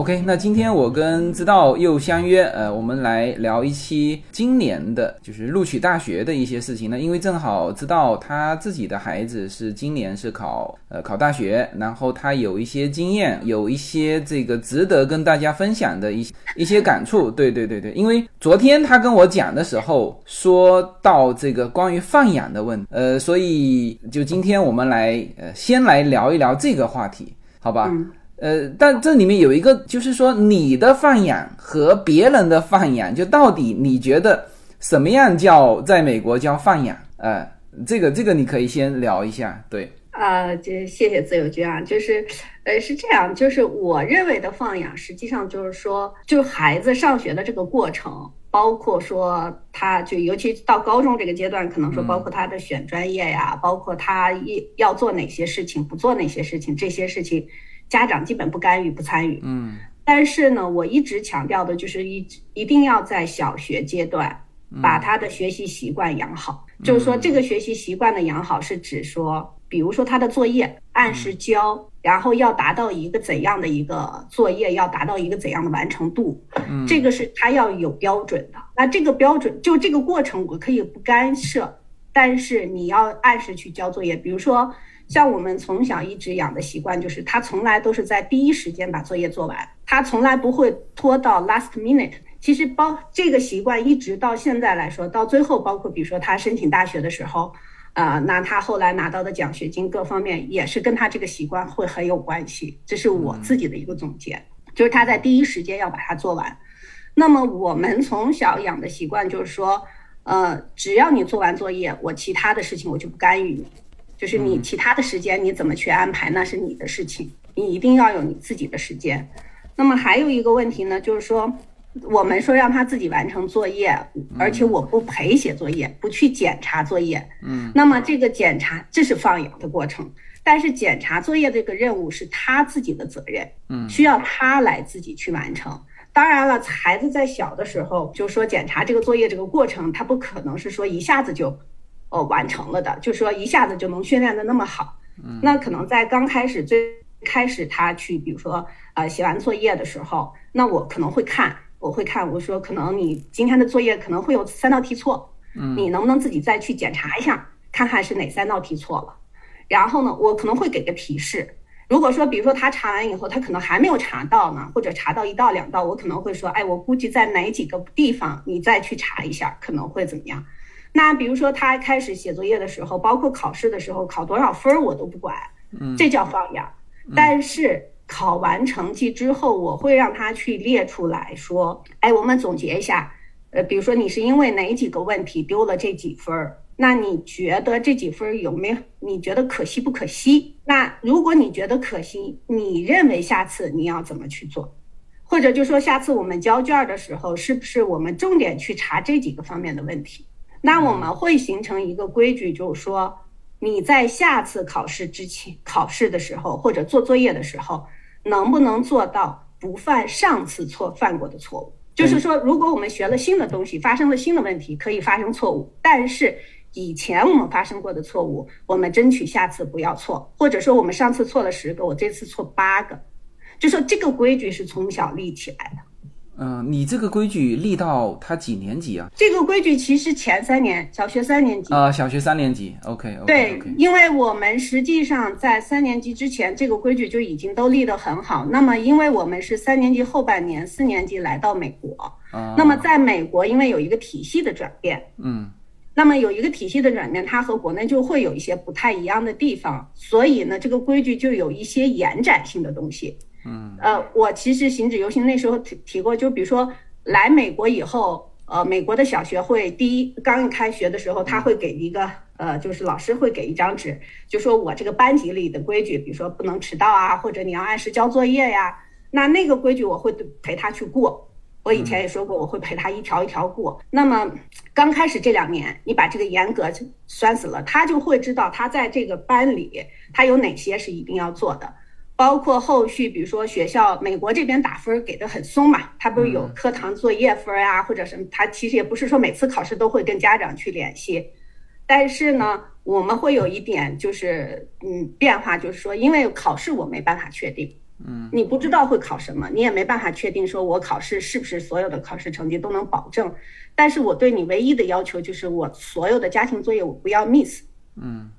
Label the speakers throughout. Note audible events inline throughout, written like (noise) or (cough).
Speaker 1: ，OK，那今天我跟知道又相约，呃，我们来聊一期今年的，就是录取大学的一些事情呢。因为正好知道他自己的孩子是今年是考呃考大学，然后他有一些经验，有一些这个值得跟大家分享的一些一些感触。对对对对，因为昨天他跟我讲的时候说到这个关于放养的问题，呃，所以就今天我们来呃先来聊一聊这个话题，好吧？呃，但这里面有一个，就是说你的放养和别人的放养，就到底你觉得什么样叫在美国叫放养？呃，这个这个你可以先聊一下，对。
Speaker 2: 啊，就谢谢自由君啊，就是，呃，是这样，就是我认为的放养，实际上就是说，就孩子上学的这个过程，包括说他就尤其到高中这个阶段，可能说包括他的选专业呀，包括他一要做哪些事情，不做哪些事情，这些事情。家长基本不干预不参与，
Speaker 1: 嗯，
Speaker 2: 但是呢，我一直强调的就是一一定要在小学阶段把他的学习习惯养好。就是说，这个学习习惯的养好是指说，比如说他的作业按时交，然后要达到一个怎样的一个作业，要达到一个怎样的完成度，
Speaker 1: 嗯，
Speaker 2: 这个是他要有标准的。那这个标准就这个过程，我可以不干涉，但是你要按时去交作业，比如说。像我们从小一直养的习惯，就是他从来都是在第一时间把作业做完，他从来不会拖到 last minute。其实包这个习惯一直到现在来说，到最后，包括比如说他申请大学的时候，呃，那他后来拿到的奖学金各方面也是跟他这个习惯会很有关系。这是我自己的一个总结，就是他在第一时间要把它做完。那么我们从小养的习惯就是说，呃，只要你做完作业，我其他的事情我就不干预你。就是你其他的时间你怎么去安排，那是你的事情，你一定要有你自己的时间。那么还有一个问题呢，就是说，我们说让他自己完成作业，而且我不陪写作业，不去检查作业。
Speaker 1: 嗯，
Speaker 2: 那么这个检查这是放养的过程，但是检查作业这个任务是他自己的责任，
Speaker 1: 嗯，
Speaker 2: 需要他来自己去完成。当然了，孩子在小的时候，就说检查这个作业这个过程，他不可能是说一下子就。哦，完成了的，就说一下子就能训练的那么好，那可能在刚开始最开始他去，比如说呃写完作业的时候，那我可能会看，我会看，我说可能你今天的作业可能会有三道题错，
Speaker 1: 嗯，
Speaker 2: 你能不能自己再去检查一下，看看是哪三道题错了，然后呢，我可能会给个提示，如果说比如说他查完以后，他可能还没有查到呢，或者查到一道两道，我可能会说，哎，我估计在哪几个地方你再去查一下，可能会怎么样。那比如说他开始写作业的时候，包括考试的时候，考多少分儿我都不管，
Speaker 1: 嗯，
Speaker 2: 这叫放养。但是考完成绩之后，我会让他去列出来说，哎，我们总结一下，呃，比如说你是因为哪几个问题丢了这几分儿？那你觉得这几分有没有？你觉得可惜不可惜？那如果你觉得可惜，你认为下次你要怎么去做？或者就说下次我们交卷的时候，是不是我们重点去查这几个方面的问题？那我们会形成一个规矩，就是说，你在下次考试之前、考试的时候或者做作业的时候，能不能做到不犯上次错犯过的错误？就是说，如果我们学了新的东西，发生了新的问题，可以发生错误，但是以前我们发生过的错误，我们争取下次不要错，或者说我们上次错了十个，我这次错八个，就说这个规矩是从小立起来的。
Speaker 1: 嗯，你这个规矩立到他几年级啊？
Speaker 2: 这个规矩其实前三年，小学三年级
Speaker 1: 啊，小学三年级。，OK，OK
Speaker 2: 对，因为我们实际上在三年级之前，这个规矩就已经都立得很好。那么，因为我们是三年级后半年，四年级来到美国，那么在美国，因为有一个体系的转变，
Speaker 1: 嗯，
Speaker 2: 那么有一个体系的转变，它和国内就会有一些不太一样的地方，所以呢，这个规矩就有一些延展性的东西。
Speaker 1: 嗯，
Speaker 2: 呃，我其实行止游行那时候提提过，就比如说来美国以后，呃，美国的小学会第一刚一开学的时候，他会给一个呃，就是老师会给一张纸，就说我这个班级里的规矩，比如说不能迟到啊，或者你要按时交作业呀，那那个规矩我会陪他去过。我以前也说过，我会陪他一条一条过。那么刚开始这两年，你把这个严格拴死了，他就会知道他在这个班里他有哪些是一定要做的。包括后续，比如说学校，美国这边打分给的很松嘛，他不是有课堂作业分啊，或者什么，他其实也不是说每次考试都会跟家长去联系，但是呢，我们会有一点就是，嗯，变化，就是说，因为考试我没办法确定，嗯，你不知道会考什么，你也没办法确定说我考试是不是所有的考试成绩都能保证。但是我对你唯一的要求就是我所有的家庭作业我不要 miss。
Speaker 1: 嗯，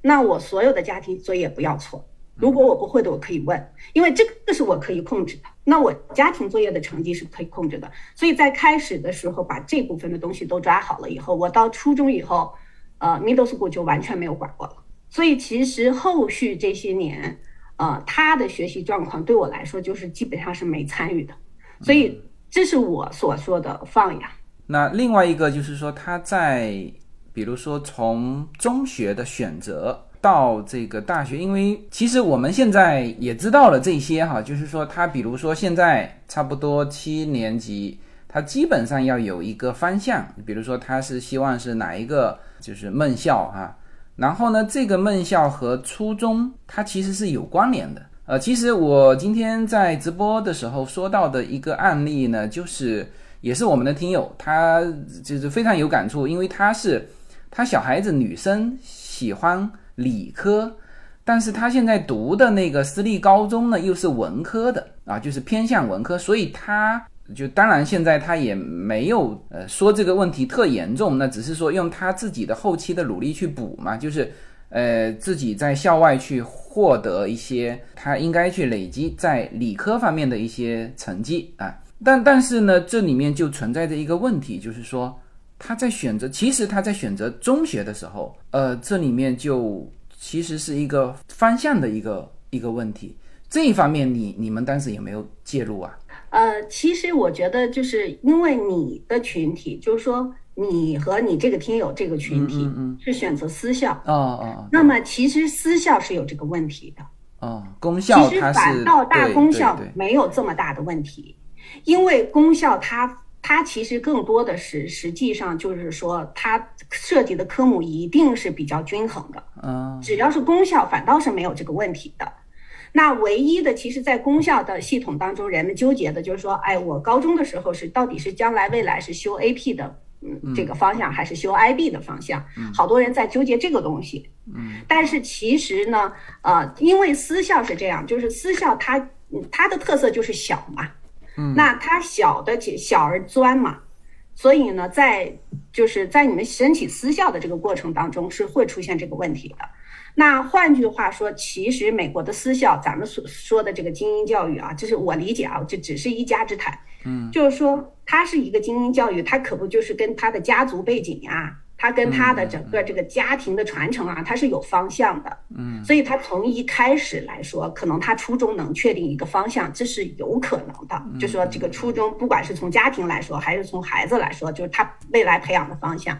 Speaker 2: 那我所有的家庭作业不要错。如果我不会的，我可以问，因为这个是我可以控制的。那我家庭作业的成绩是可以控制的。所以在开始的时候把这部分的东西都抓好了以后，我到初中以后，呃，middle school 就完全没有管过了。所以其实后续这些年。呃，他的学习状况对我来说就是基本上是没参与的，所以这是我所说的放养。
Speaker 1: 那另外一个就是说，他在比如说从中学的选择到这个大学，因为其实我们现在也知道了这些哈，就是说他比如说现在差不多七年级，他基本上要有一个方向，比如说他是希望是哪一个就是梦校哈。然后呢，这个梦校和初中它其实是有关联的。呃，其实我今天在直播的时候说到的一个案例呢，就是也是我们的听友，他就是非常有感触，因为他是他小孩子女生喜欢理科，但是他现在读的那个私立高中呢又是文科的啊，就是偏向文科，所以他。就当然，现在他也没有呃说这个问题特严重，那只是说用他自己的后期的努力去补嘛，就是呃自己在校外去获得一些他应该去累积在理科方面的一些成绩啊。但但是呢，这里面就存在着一个问题，就是说他在选择，其实他在选择中学的时候，呃，这里面就其实是一个方向的一个一个问题。这一方面，你你们当时有没有介入啊？
Speaker 2: 呃，其实我觉得就是因为你的群体，就是说你和你这个听友这个群体是选择私校，
Speaker 1: 哦哦，
Speaker 2: 那么其实私校是有这个问题的，
Speaker 1: 哦，公校
Speaker 2: 其实反倒大公校没有这么大的问题，因为公校它它其实更多的是实际上就是说它涉及的科目一定是比较均衡的，
Speaker 1: 嗯，
Speaker 2: 只要是公校反倒是没有这个问题的。那唯一的，其实，在公校的系统当中，人们纠结的就是说，哎，我高中的时候是到底是将来未来是修 AP 的，嗯，这个方向还是修 IB 的方向？好多人在纠结这个东西。
Speaker 1: 嗯，
Speaker 2: 但是其实呢，呃，因为私校是这样，就是私校它它的特色就是小嘛，
Speaker 1: 嗯，
Speaker 2: 那它小的小而钻嘛，所以呢，在就是在你们申请私校的这个过程当中，是会出现这个问题的。那换句话说，其实美国的私校，咱们所说的这个精英教育啊，就是我理解啊，这只是一家之谈。
Speaker 1: 嗯，
Speaker 2: 就是说，它是一个精英教育，它可不就是跟他的家族背景呀，他跟他的整个这个家庭的传承啊，他是有方向的。
Speaker 1: 嗯，
Speaker 2: 所以他从一开始来说，可能他初中能确定一个方向，这是有可能的。就说这个初中，不管是从家庭来说，还是从孩子来说，就是他未来培养的方向。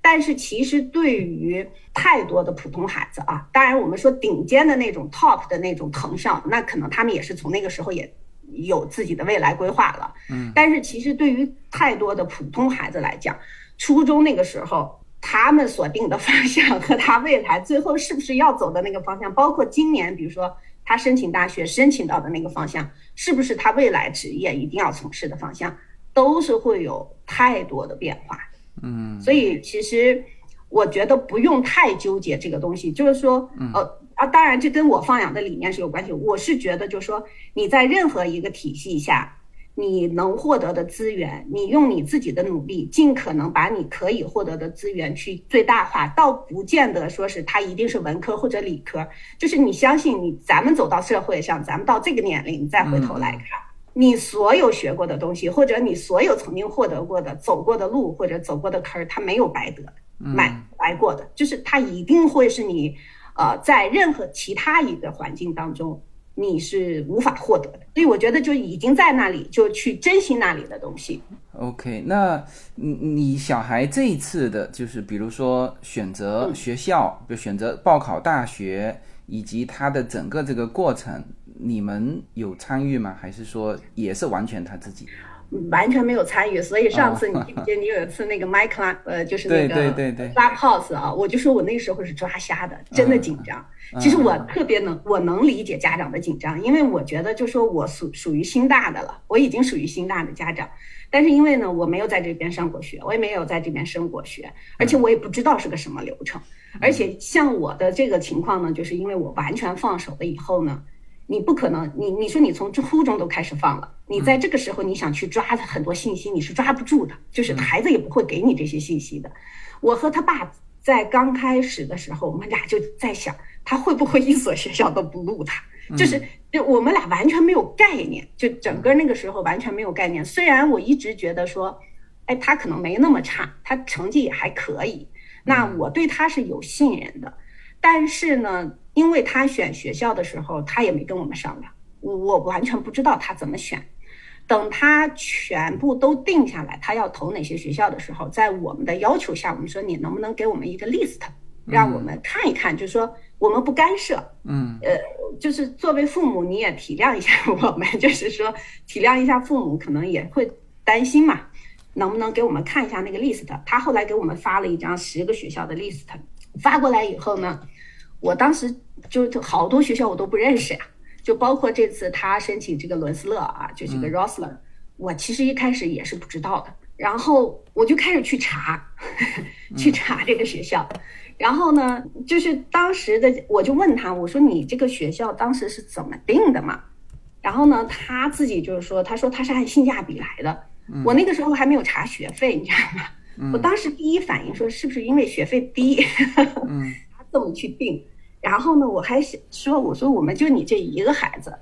Speaker 2: 但是其实对于太多的普通孩子啊，当然我们说顶尖的那种 top 的那种藤校，那可能他们也是从那个时候也有自己的未来规划了。
Speaker 1: 嗯，
Speaker 2: 但是其实对于太多的普通孩子来讲，初中那个时候他们所定的方向和他未来最后是不是要走的那个方向，(laughs) 包括今年比如说他申请大学申请到的那个方向，是不是他未来职业一定要从事的方向，都是会有太多的变化。
Speaker 1: 嗯，
Speaker 2: 所以其实我觉得不用太纠结这个东西，就是说，呃啊，当然这跟我放养的理念是有关系。我是觉得，就是说你在任何一个体系下，你能获得的资源，你用你自己的努力，尽可能把你可以获得的资源去最大化，倒不见得说是他一定是文科或者理科，就是你相信你，咱们走到社会上，咱们到这个年龄再回头来看。你所有学过的东西，或者你所有曾经获得过的、走过的路或者走过的坑，它没有白得，买来过的，就是它一定会是你，呃，在任何其他一个环境当中，你是无法获得的。所以我觉得就已经在那里，就去珍惜那里的东西。
Speaker 1: OK，那你你小孩这一次的，就是比如说选择学校，就选择报考大学，以及他的整个这个过程。你们有参与吗？还是说也是完全他自己？
Speaker 2: 完全没有参与。所以上次你记不记得你有一次那个麦克拉呃，就是那个拉 pose 啊，我就说我那时候是抓瞎的，真的紧张。其实我特别能，我能理解家长的紧张，因为我觉得就说我属属于心大的了，我已经属于心大的家长。但是因为呢，我没有在这边上过学，我也没有在这边升过学，而且我也不知道是个什么流程。而且像我的这个情况呢，就是因为我完全放手了以后呢。你不可能，你你说你从初中都开始放了，你在这个时候你想去抓很多信息，你是抓不住的，就是孩子也不会给你这些信息的。我和他爸在刚开始的时候，我们俩就在想，他会不会一所学校都不录他？(laughs) 就是就我们俩完全没有概念，就整个那个时候完全没有概念。虽然我一直觉得说，哎，他可能没那么差，他成绩也还可以，那我对他是有信任的。但是呢，因为他选学校的时候，他也没跟我们商量，我我完全不知道他怎么选。等他全部都定下来，他要投哪些学校的时候，在我们的要求下，我们说你能不能给我们一个 list，让我们看一看，就是说我们不干涉，
Speaker 1: 嗯，
Speaker 2: 呃，就是作为父母你也体谅一下我们，(laughs) 就是说体谅一下父母，可能也会担心嘛，能不能给我们看一下那个 list？他后来给我们发了一张十个学校的 list，发过来以后呢，我当时就好多学校我都不认识呀。就包括这次他申请这个伦斯勒啊，就这个 Rosler，我其实一开始也是不知道的，然后我就开始去查，(laughs) 去查这个学校，然后呢，就是当时的我就问他，我说你这个学校当时是怎么定的嘛？然后呢，他自己就是说，他说他是按性价比来的，我那个时候还没有查学费，你知道吗？我当时第一反应说是不是因为学费低，
Speaker 1: 嗯，(laughs)
Speaker 2: 他这么去定。然后呢，我还想说，我说我们就你这一个孩子，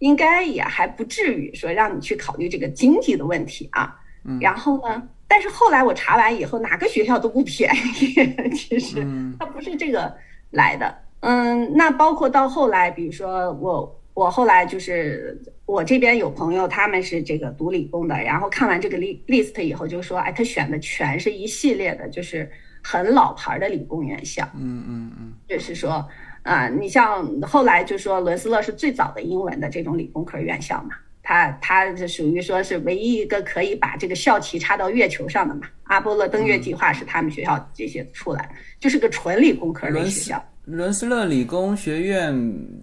Speaker 2: 应该也还不至于说让你去考虑这个经济的问题啊。然后呢，但是后来我查完以后，哪个学校都不便宜，(laughs) 其实它不是这个来的。嗯，那包括到后来，比如说我我后来就是我这边有朋友，他们是这个读理工的，然后看完这个 list 以后就说，哎，他选的全是一系列的，就是很老牌的理工院校。
Speaker 1: 嗯嗯嗯，
Speaker 2: 就是说。啊，你像后来就说伦斯勒是最早的英文的这种理工科院校嘛，它它是属于说是唯一一个可以把这个校旗插到月球上的嘛。阿波罗登月计划是他们学校这些出来，就是个纯理工科的学校。
Speaker 1: 伦斯勒理工学院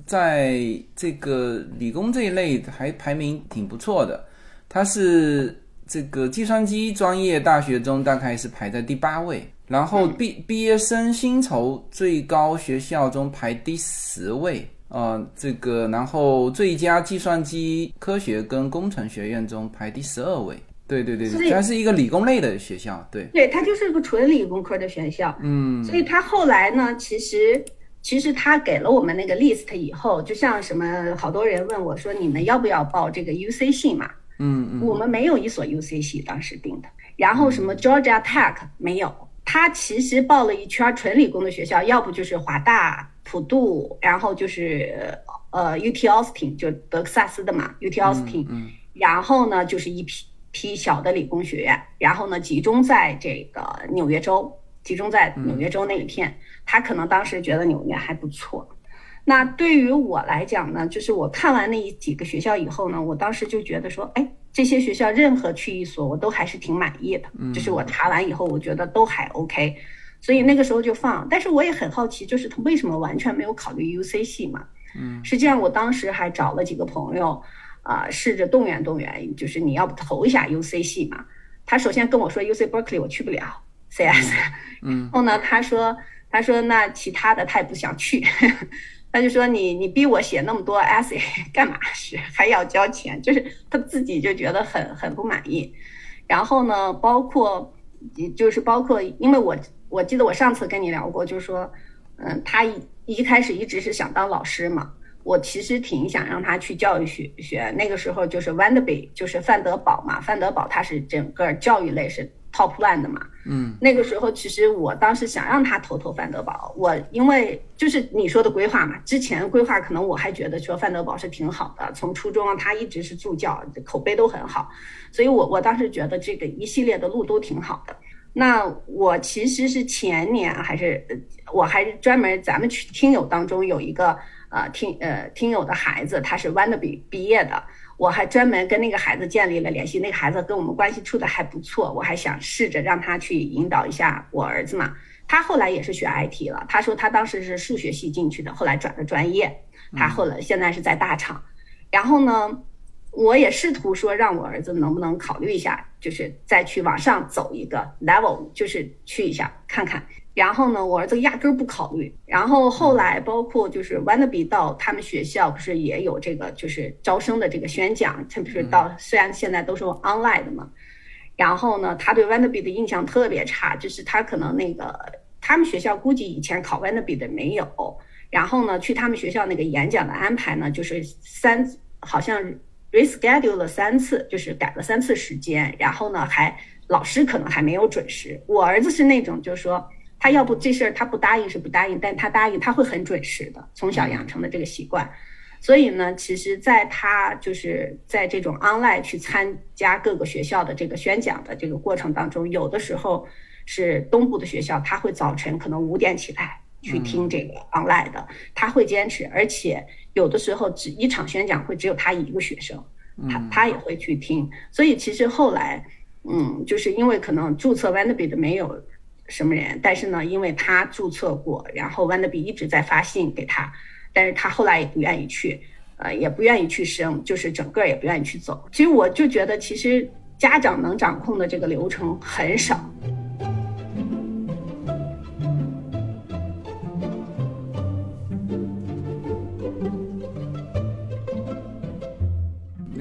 Speaker 1: 在这个理工这一类还排名挺不错的，它是这个计算机专业大学中大概是排在第八位。然后毕毕业生薪酬最高学校中排第十位，呃，这个然后最佳计算机科学跟工程学院中排第十二位。对对对对，它是一个理工类的学校，对。
Speaker 2: 对，它就是个纯理工科的学校。
Speaker 1: 嗯。
Speaker 2: 所以他后来呢，其实其实他给了我们那个 list 以后，就像什么好多人问我说，你们要不要报这个 UC 系嘛？
Speaker 1: 嗯嗯。
Speaker 2: 我们没有一所 UC 系当时定的，然后什么 Georgia Tech 没有。他其实报了一圈纯理工的学校，要不就是华大、普渡，然后就是呃 UT Austin，就德克萨斯的嘛，UT Austin，然后呢就是一批批小的理工学院，然后呢集中在这个纽约州，集中在纽约州那一片。他可能当时觉得纽约还不错。那对于我来讲呢，就是我看完那几个学校以后呢，我当时就觉得说，哎。这些学校任何去一所，我都还是挺满意的。就是我查完以后，我觉得都还 OK，所以那个时候就放。但是我也很好奇，就是他为什么完全没有考虑 UC 系嘛？
Speaker 1: 嗯，
Speaker 2: 实际上我当时还找了几个朋友，啊，试着动员动员，就是你要不投一下 UC 系嘛？他首先跟我说 UC Berkeley 我去不了，CS。
Speaker 1: 嗯，
Speaker 2: 然后呢，他说他说那其他的他也不想去。他就说你你逼我写那么多 essay 干嘛是 (laughs) 还要交钱，就是他自己就觉得很很不满意。然后呢，包括就是包括，因为我我记得我上次跟你聊过，就是说，嗯，他一一开始一直是想当老师嘛。我其实挺想让他去教育学学，那个时候就是 WANDB 就是范德堡嘛。范德堡他是整个教育类是。Top one 的嘛，
Speaker 1: 嗯，
Speaker 2: 那个时候其实我当时想让他投投范德堡，我因为就是你说的规划嘛，之前规划可能我还觉得说范德堡是挺好的，从初中他一直是助教，口碑都很好，所以我我当时觉得这个一系列的路都挺好的。那我其实是前年还是我还是专门咱们去听友当中有一个呃听呃听友的孩子，他是 w a n d e r b 毕业的。我还专门跟那个孩子建立了联系，那个孩子跟我们关系处的还不错，我还想试着让他去引导一下我儿子嘛。他后来也是学 IT 了，他说他当时是数学系进去的，后来转了专业，他后来现在是在大厂。然后呢，我也试图说让我儿子能不能考虑一下，就是再去往上走一个 level，就是去一下看看。然后呢，我儿子压根儿不考虑。然后后来包括就是 Wannabe 到他们学校不是也有这个就是招生的这个宣讲，特别是到虽然现在都是 online 的嘛。然后呢，他对 Wannabe 的印象特别差，就是他可能那个他们学校估计以前考 Wannabe 的没有。然后呢，去他们学校那个演讲的安排呢，就是三好像 reschedule 了三次，就是改了三次时间。然后呢，还老师可能还没有准时。我儿子是那种就是说。他要不这事儿他不答应是不答应，但他答应他会很准时的，从小养成的这个习惯。所以呢，其实在他就是在这种 online 去参加各个学校的这个宣讲的这个过程当中，有的时候是东部的学校，他会早晨可能五点起来去听这个 online 的，他会坚持，而且有的时候只一场宣讲会只有他一个学生，他他也会去听。所以其实后来，嗯，就是因为可能注册 Wannabe 的没有。什么人？但是呢，因为他注册过，然后 Wannabe 一直在发信给他，但是他后来也不愿意去，呃，也不愿意去升，就是整个也不愿意去走。其实我就觉得，其实家长能掌控的这个流程很少。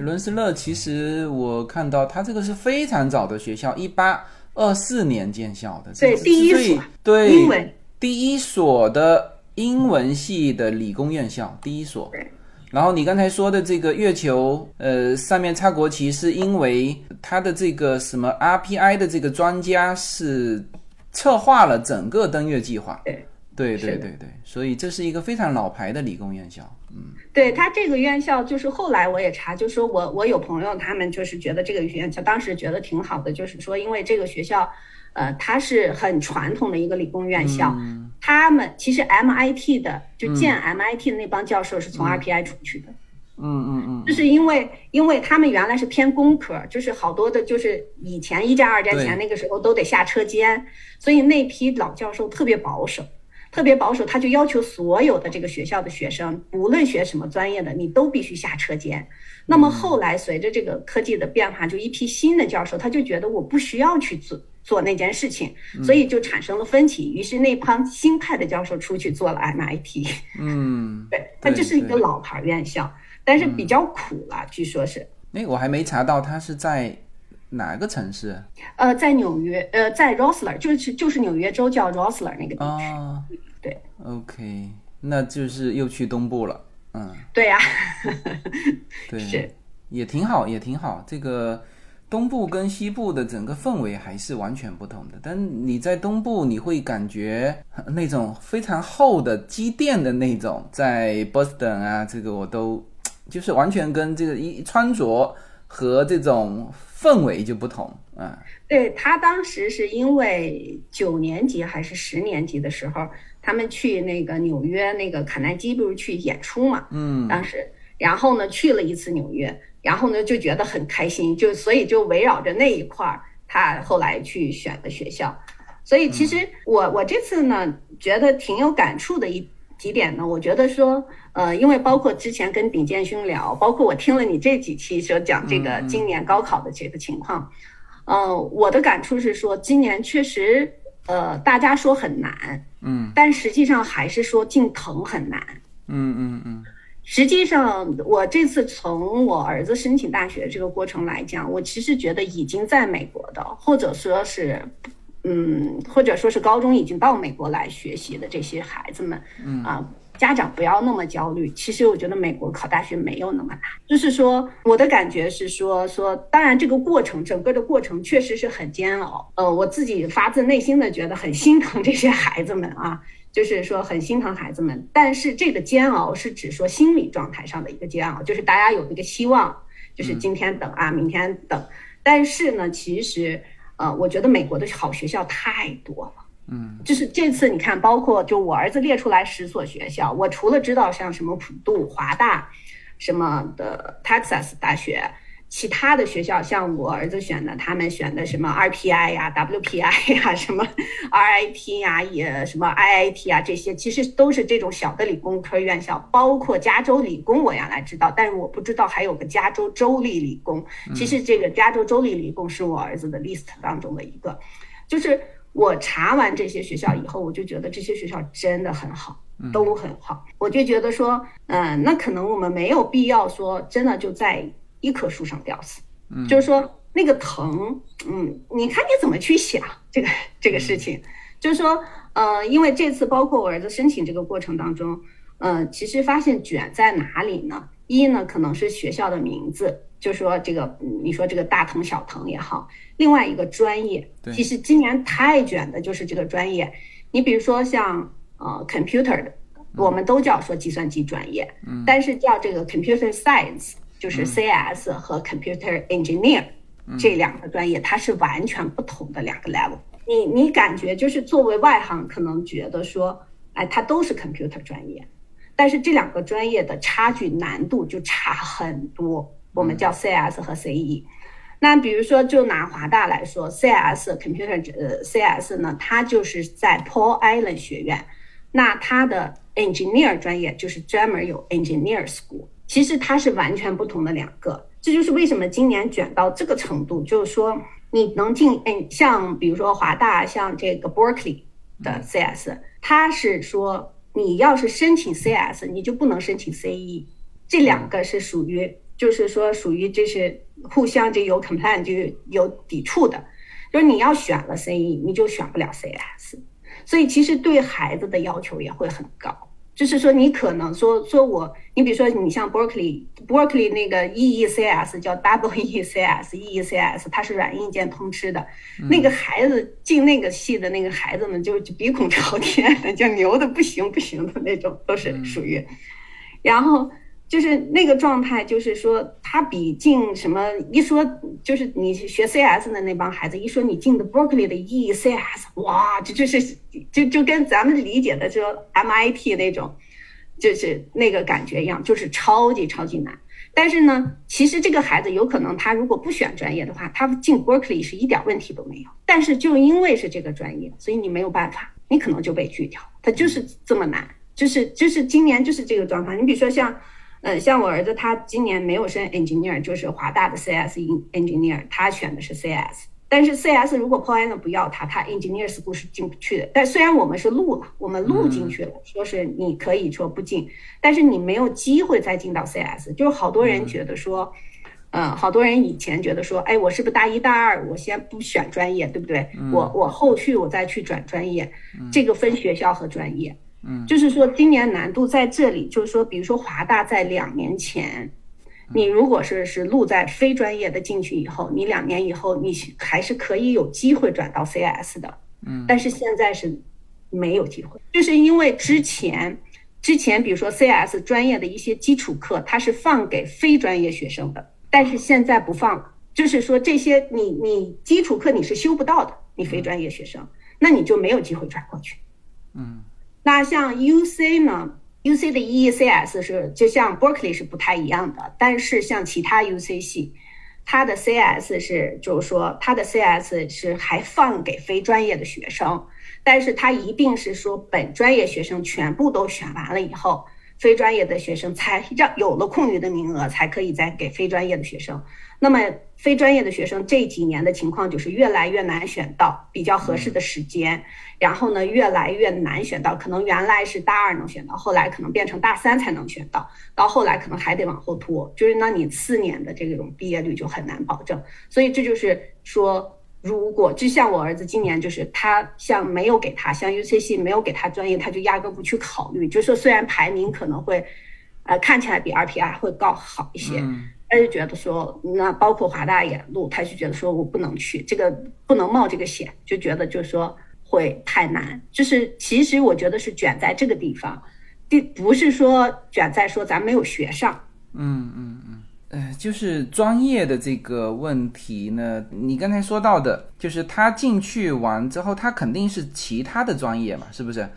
Speaker 1: 伦斯勒其实我看到他这个是非常早的学校，一八。二四年建校的，
Speaker 2: 对，第一所
Speaker 1: 对
Speaker 2: 英文
Speaker 1: 第一所的英文系的理工院校，第一所。
Speaker 2: 对。
Speaker 1: 然后你刚才说的这个月球，呃，上面插国旗，是因为他的这个什么 RPI 的这个专家是策划了整个登月计划。
Speaker 2: 对。
Speaker 1: 对对对对，所以这是一个非常老牌的理工院校。嗯，
Speaker 2: 对他这个院校，就是后来我也查，就说我我有朋友，他们就是觉得这个院校当时觉得挺好的，就是说因为这个学校，呃，它是很传统的一个理工院校。他们其实 MIT 的就建 MIT 的那帮教授是从 RPI 出去的。
Speaker 1: 嗯嗯嗯，
Speaker 2: 就是因为因为他们原来是偏工科，就是好多的，就是以前一战、二战前那个时候都得下车间，所以那批老教授特别保守。特别保守，他就要求所有的这个学校的学生，无论学什么专业的，你都必须下车间。那么后来随着这个科技的变化，就一批新的教授，他就觉得我不需要去做做那件事情，所以就产生了分歧。于是那帮新派的教授出去做了 MIT。
Speaker 1: 嗯，
Speaker 2: 对，它就是一个老牌院校，但是比较苦了，据说是。
Speaker 1: 哎，我还没查到他是在。哪个城市？
Speaker 2: 呃，在纽约，呃，在 Rosler，就是就是纽约州叫 Rosler 那个地
Speaker 1: 区。
Speaker 2: 对
Speaker 1: ，OK，那就是又去东部了。嗯，
Speaker 2: 对呀，
Speaker 1: 对，(laughs) 也挺好，也挺好。这个东部跟西部的整个氛围还是完全不同的。但你在东部，你会感觉那种非常厚的积淀的那种，在 Boston 啊，这个我都就是完全跟这个一穿着和这种。氛围就不同嗯！
Speaker 2: 对他当时是因为九年级还是十年级的时候，他们去那个纽约那个卡耐基不是去演出嘛？
Speaker 1: 嗯，
Speaker 2: 当时然后呢去了一次纽约，然后呢就觉得很开心，就所以就围绕着那一块儿，他后来去选的学校。所以其实我我这次呢觉得挺有感触的一几点呢，我觉得说。呃，因为包括之前跟鼎建勋聊，包括我听了你这几期说讲这个今年高考的这个情况，呃，我的感触是说，今年确实，呃，大家说很难，
Speaker 1: 嗯，
Speaker 2: 但实际上还是说进藤很难，
Speaker 1: 嗯嗯嗯。
Speaker 2: 实际上，我这次从我儿子申请大学这个过程来讲，我其实觉得已经在美国的，或者说是，嗯，或者说是高中已经到美国来学习的这些孩子们，
Speaker 1: 嗯
Speaker 2: 啊。家长不要那么焦虑。其实我觉得美国考大学没有那么难，就是说我的感觉是说说，当然这个过程整个的过程确实是很煎熬。呃，我自己发自内心的觉得很心疼这些孩子们啊，就是说很心疼孩子们。但是这个煎熬是指说心理状态上的一个煎熬，就是大家有一个希望，就是今天等啊，明天等。但是呢，其实呃，我觉得美国的好学校太多了。
Speaker 1: 嗯，
Speaker 2: 就是这次你看，包括就我儿子列出来十所学校，我除了知道像什么普渡、华大，什么的 Texas 大学，其他的学校像我儿子选的，他们选的什么 RPI 呀、WPI 呀、(laughs) 什么 RIT 呀、也什么 IIT 啊，这些其实都是这种小的理工科院校，包括加州理工，我原来知道，但是我不知道还有个加州州立理工。其实这个加州州立理工是我儿子的 list 当中的一个，就是。我查完这些学校以后，我就觉得这些学校真的很好，都很好。我就觉得说，嗯，那可能我们没有必要说真的就在一棵树上吊死，就是说那个疼，嗯，你看你怎么去想这个这个事情，就是说，呃，因为这次包括我儿子申请这个过程当中，呃，其实发现卷在哪里呢？一呢，可能是学校的名字。就说这个，你说这个大藤小藤也好，另外一个专业，其实今年太卷的就是这个专业。你比如说像呃 computer 的，我们都叫说计算机专业，但是叫这个 computer science，就是 CS 和 computer engineer 这两个专业，它是完全不同的两个 level。你你感觉就是作为外行，可能觉得说，哎，它都是 computer 专业，但是这两个专业的差距难度就差很多。我们叫 CS 和 CE，那比如说就拿华大来说，CS Computer 呃 CS 呢，它就是在 Paul Allen 学院，那它的 Engineer 专业就是专门有 Engineer School，其实它是完全不同的两个，这就是为什么今年卷到这个程度，就是说你能进，嗯，像比如说华大，像这个 Berkeley 的 CS，它是说你要是申请 CS，你就不能申请 CE，这两个是属于。就是说，属于这是互相就有 complain 就有抵触的，就是你要选了 CE，你就选不了 CS，所以其实对孩子的要求也会很高。就是说，你可能说说我，你比如说你像 Berkeley，Berkeley 那个 EECS 叫 Double EECS，EECS 它是软硬件通吃的，那个孩子进那个系的那个孩子们就鼻孔朝天的，就牛的不行不行的那种，都是属于，然后。就是那个状态，就是说他比进什么一说，就是你学 CS 的那帮孩子一说你进的 Berkeley 的 ECS，哇，这就是就就跟咱们理解的说 MIT 那种，就是那个感觉一样，就是超级超级难。但是呢，其实这个孩子有可能他如果不选专业的话，他进 Berkeley 是一点问题都没有。但是就因为是这个专业，所以你没有办法，你可能就被拒掉。他就是这么难，就是就是今年就是这个状况。你比如说像。嗯，像我儿子，他今年没有升 engineer，就是华大的 CS engineer，他选的是 CS。但是 CS 如果 Paul Allen 不要他，他 engineer school 是进不去的。但虽然我们是录了，我们录进去了，说是你可以说不进，但是你没有机会再进到 CS。就是好多人觉得说，嗯，好多人以前觉得说，哎，我是不是大一大二我先不选专业，对不对？我我后续我再去转专业，这个分学校和专业。
Speaker 1: 嗯，
Speaker 2: 就是说今年难度在这里，就是说，比如说华大在两年前，你如果是是录在非专业的进去以后，你两年以后你还是可以有机会转到 CS 的，
Speaker 1: 嗯，
Speaker 2: 但是现在是没有机会，就是因为之前之前比如说 CS 专业的一些基础课，它是放给非专业学生的，但是现在不放了，就是说这些你你基础课你是修不到的，你非专业学生，那你就没有机会转过去，
Speaker 1: 嗯。
Speaker 2: 那像 U C 呢？U C 的 E E C S 是就像 Berkeley 是不太一样的，但是像其他 U C 系，它的 C S 是就是说它的 C S 是还放给非专业的学生，但是它一定是说本专业学生全部都选完了以后，非专业的学生才让有了空余的名额才可以再给非专业的学生。那么非专业的学生这几年的情况就是越来越难选到比较合适的时间。然后呢，越来越难选到，可能原来是大二能选到，后来可能变成大三才能选到，到后来可能还得往后拖，就是那你四年的这种毕业率就很难保证。所以这就是说，如果就像我儿子今年就是他像没有给他像 UCC 没有给他专业，他就压根不去考虑，就说虽然排名可能会，呃，看起来比 RPI 会高好一些，他就觉得说，那包括华大也录，他就觉得说我不能去，这个不能冒这个险，就觉得就是说。会太难，就是其实我觉得是卷在这个地方，第不是说卷在说咱没有学上，
Speaker 1: 嗯嗯嗯，呃，就是专业的这个问题呢，你刚才说到的，就是他进去完之后，他肯定是其他的专业嘛，是不是？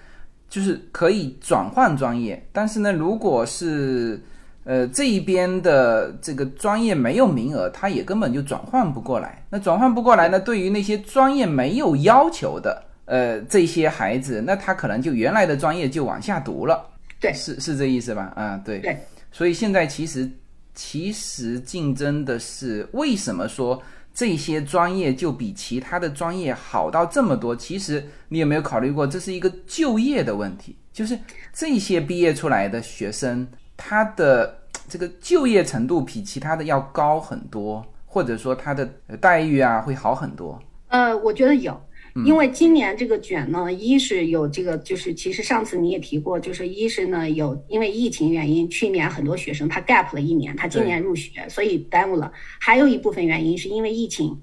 Speaker 1: 就是可以转换专业，但是呢，如果是呃这一边的这个专业没有名额，他也根本就转换不过来。那转换不过来呢，对于那些专业没有要求的。呃，这些孩子，那他可能就原来的专业就往下读了，
Speaker 2: 对，
Speaker 1: 是是这意思吧？啊，对，
Speaker 2: 对，
Speaker 1: 所以现在其实其实竞争的是为什么说这些专业就比其他的专业好到这么多，其实你有没有考虑过，这是一个就业的问题？就是这些毕业出来的学生，他的这个就业程度比其他的要高很多，或者说他的待遇啊会好很多。
Speaker 2: 呃，我觉得有。因为今年这个卷呢，一是有这个，就是其实上次你也提过，就是一是呢有因为疫情原因，去年很多学生他 gap 了一年，他今年入学，所以耽误了。还有一部分原因是因为疫情，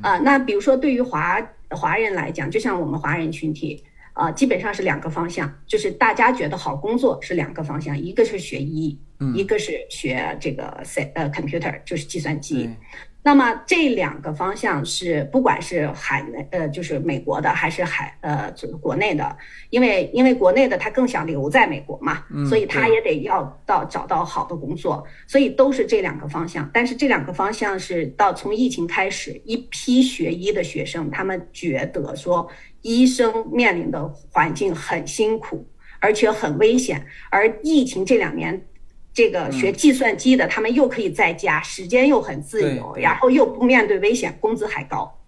Speaker 2: 啊，那比如说对于华华人来讲，就像我们华人群体，啊，基本上是两个方向，就是大家觉得好工作是两个方向，一个是学医，一个是学这个 c 呃 computer 就是计算机。那么这两个方向是，不管是海内呃，就是美国的，还是海呃，就是国内的，因为因为国内的他更想留在美国嘛，所以他也得要到找到好的工作，所以都是这两个方向。但是这两个方向是到从疫情开始，一批学医的学生，他们觉得说医生面临的环境很辛苦，而且很危险，而疫情这两年。这个学计算机的，他们又可以在家，时间又很自由，然后又不面对危险，工资还高，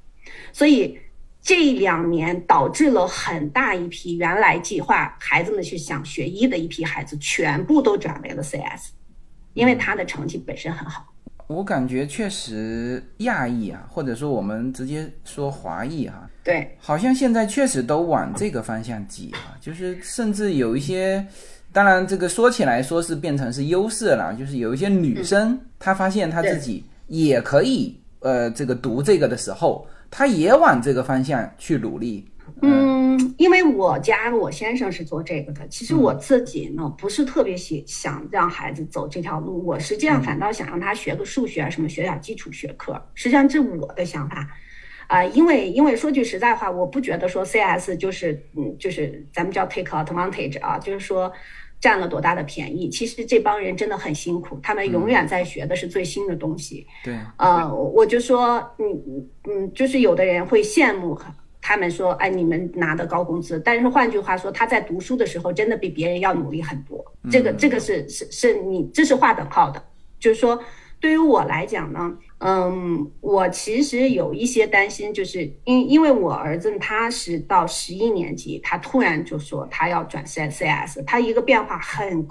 Speaker 2: 所以这两年导致了很大一批原来计划孩子们去想学医的一批孩子，全部都转为了 CS，因为他的成绩本身很好。
Speaker 1: 我感觉确实亚裔啊，或者说我们直接说华裔哈，
Speaker 2: 对，
Speaker 1: 好像现在确实都往这个方向挤啊，就是甚至有一些。当然，这个说起来说是变成是优势了，就是有一些女生，她发现她自己也可以，呃，这个读这个的时候，她也往这个方向去努力。
Speaker 2: 嗯，因为我家我先生是做这个的，其实我自己呢不是特别喜想让孩子走这条路，我实际上反倒想让他学个数学啊，什么学点基础学科。实际上这我的想法，啊，因为因为说句实在话，我不觉得说 CS 就是嗯，就是咱们叫 take advantage 啊，就是说。占了多大的便宜？其实这帮人真的很辛苦，他们永远在学的是最新的东西。
Speaker 1: 对，
Speaker 2: 呃，我就说，嗯嗯，就是有的人会羡慕他们说，哎，你们拿的高工资。但是换句话说，他在读书的时候真的比别人要努力很多。这个这个是是是你这是划等号的，就是说。对于我来讲呢，嗯，我其实有一些担心，就是因因为我儿子他是到十一年级，他突然就说他要转 C C S，他一个变化很，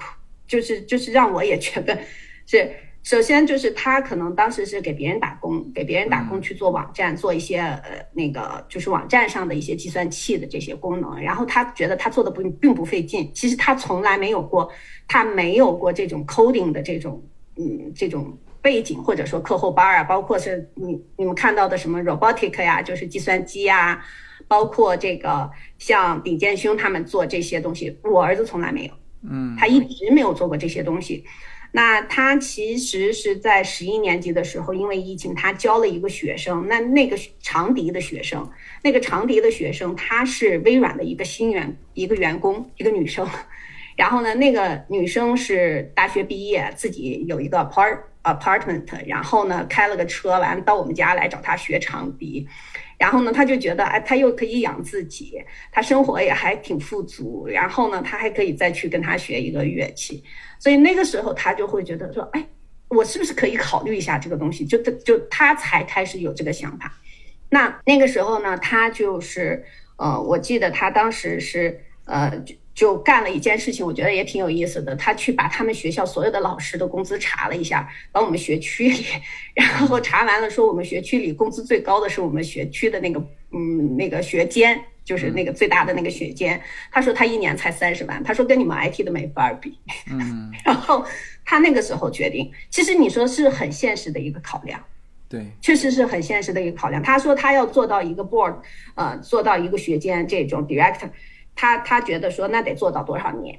Speaker 2: 就是就是让我也觉得是，首先就是他可能当时是给别人打工，给别人打工去做网站，做一些呃那个就是网站上的一些计算器的这些功能，然后他觉得他做的不并不费劲，其实他从来没有过，他没有过这种 coding 的这种嗯这种。背景或者说课后班啊，包括是你你们看到的什么 robotic 呀，就是计算机呀，包括这个像李建勋他们做这些东西，我儿子从来没有，
Speaker 1: 嗯，
Speaker 2: 他一直没有做过这些东西。那他其实是在十一年级的时候，因为疫情，他教了一个学生，那那个长笛的学生，那个长笛的学生，他是微软的一个新员一个员工，一个女生。(laughs) 然后呢，那个女生是大学毕业，自己有一个 part apartment，然后呢开了个车，完到我们家来找他学长笛，然后呢他就觉得哎，他又可以养自己，他生活也还挺富足，然后呢他还可以再去跟他学一个乐器，所以那个时候他就会觉得说，哎，我是不是可以考虑一下这个东西？就他就他才开始有这个想法。那那个时候呢，他就是呃，我记得他当时是呃。就干了一件事情，我觉得也挺有意思的。他去把他们学校所有的老师的工资查了一下，把我们学区里，(laughs) 然后查完了说我们学区里工资最高的是我们学区的那个，嗯，那个学监，就是那个最大的那个学监。他说他一年才三十万，他说跟你们 IT 的没法比。
Speaker 1: 嗯，(laughs)
Speaker 2: 然后他那个时候决定，其实你说是很现实的一个考量，
Speaker 1: 对，
Speaker 2: 确实是很现实的一个考量。他说他要做到一个 board，呃，做到一个学监这种 director。他他觉得说那得做到多少年，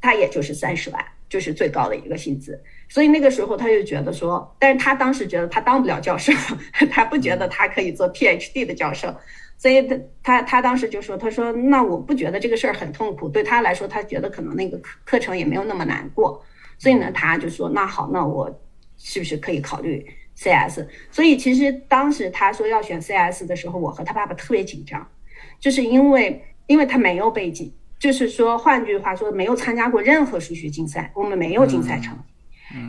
Speaker 2: 他也就是三十万，就是最高的一个薪资。所以那个时候他就觉得说，但是他当时觉得他当不了教授，(laughs) 他不觉得他可以做 PhD 的教授。所以他他他当时就说，他说那我不觉得这个事儿很痛苦，对他来说，他觉得可能那个课课程也没有那么难过。所以呢，他就说那好，那我是不是可以考虑 CS？所以其实当时他说要选 CS 的时候，我和他爸爸特别紧张，就是因为。因为他没有背景，就是说，换句话说，没有参加过任何数学竞赛，我们没有竞赛成绩。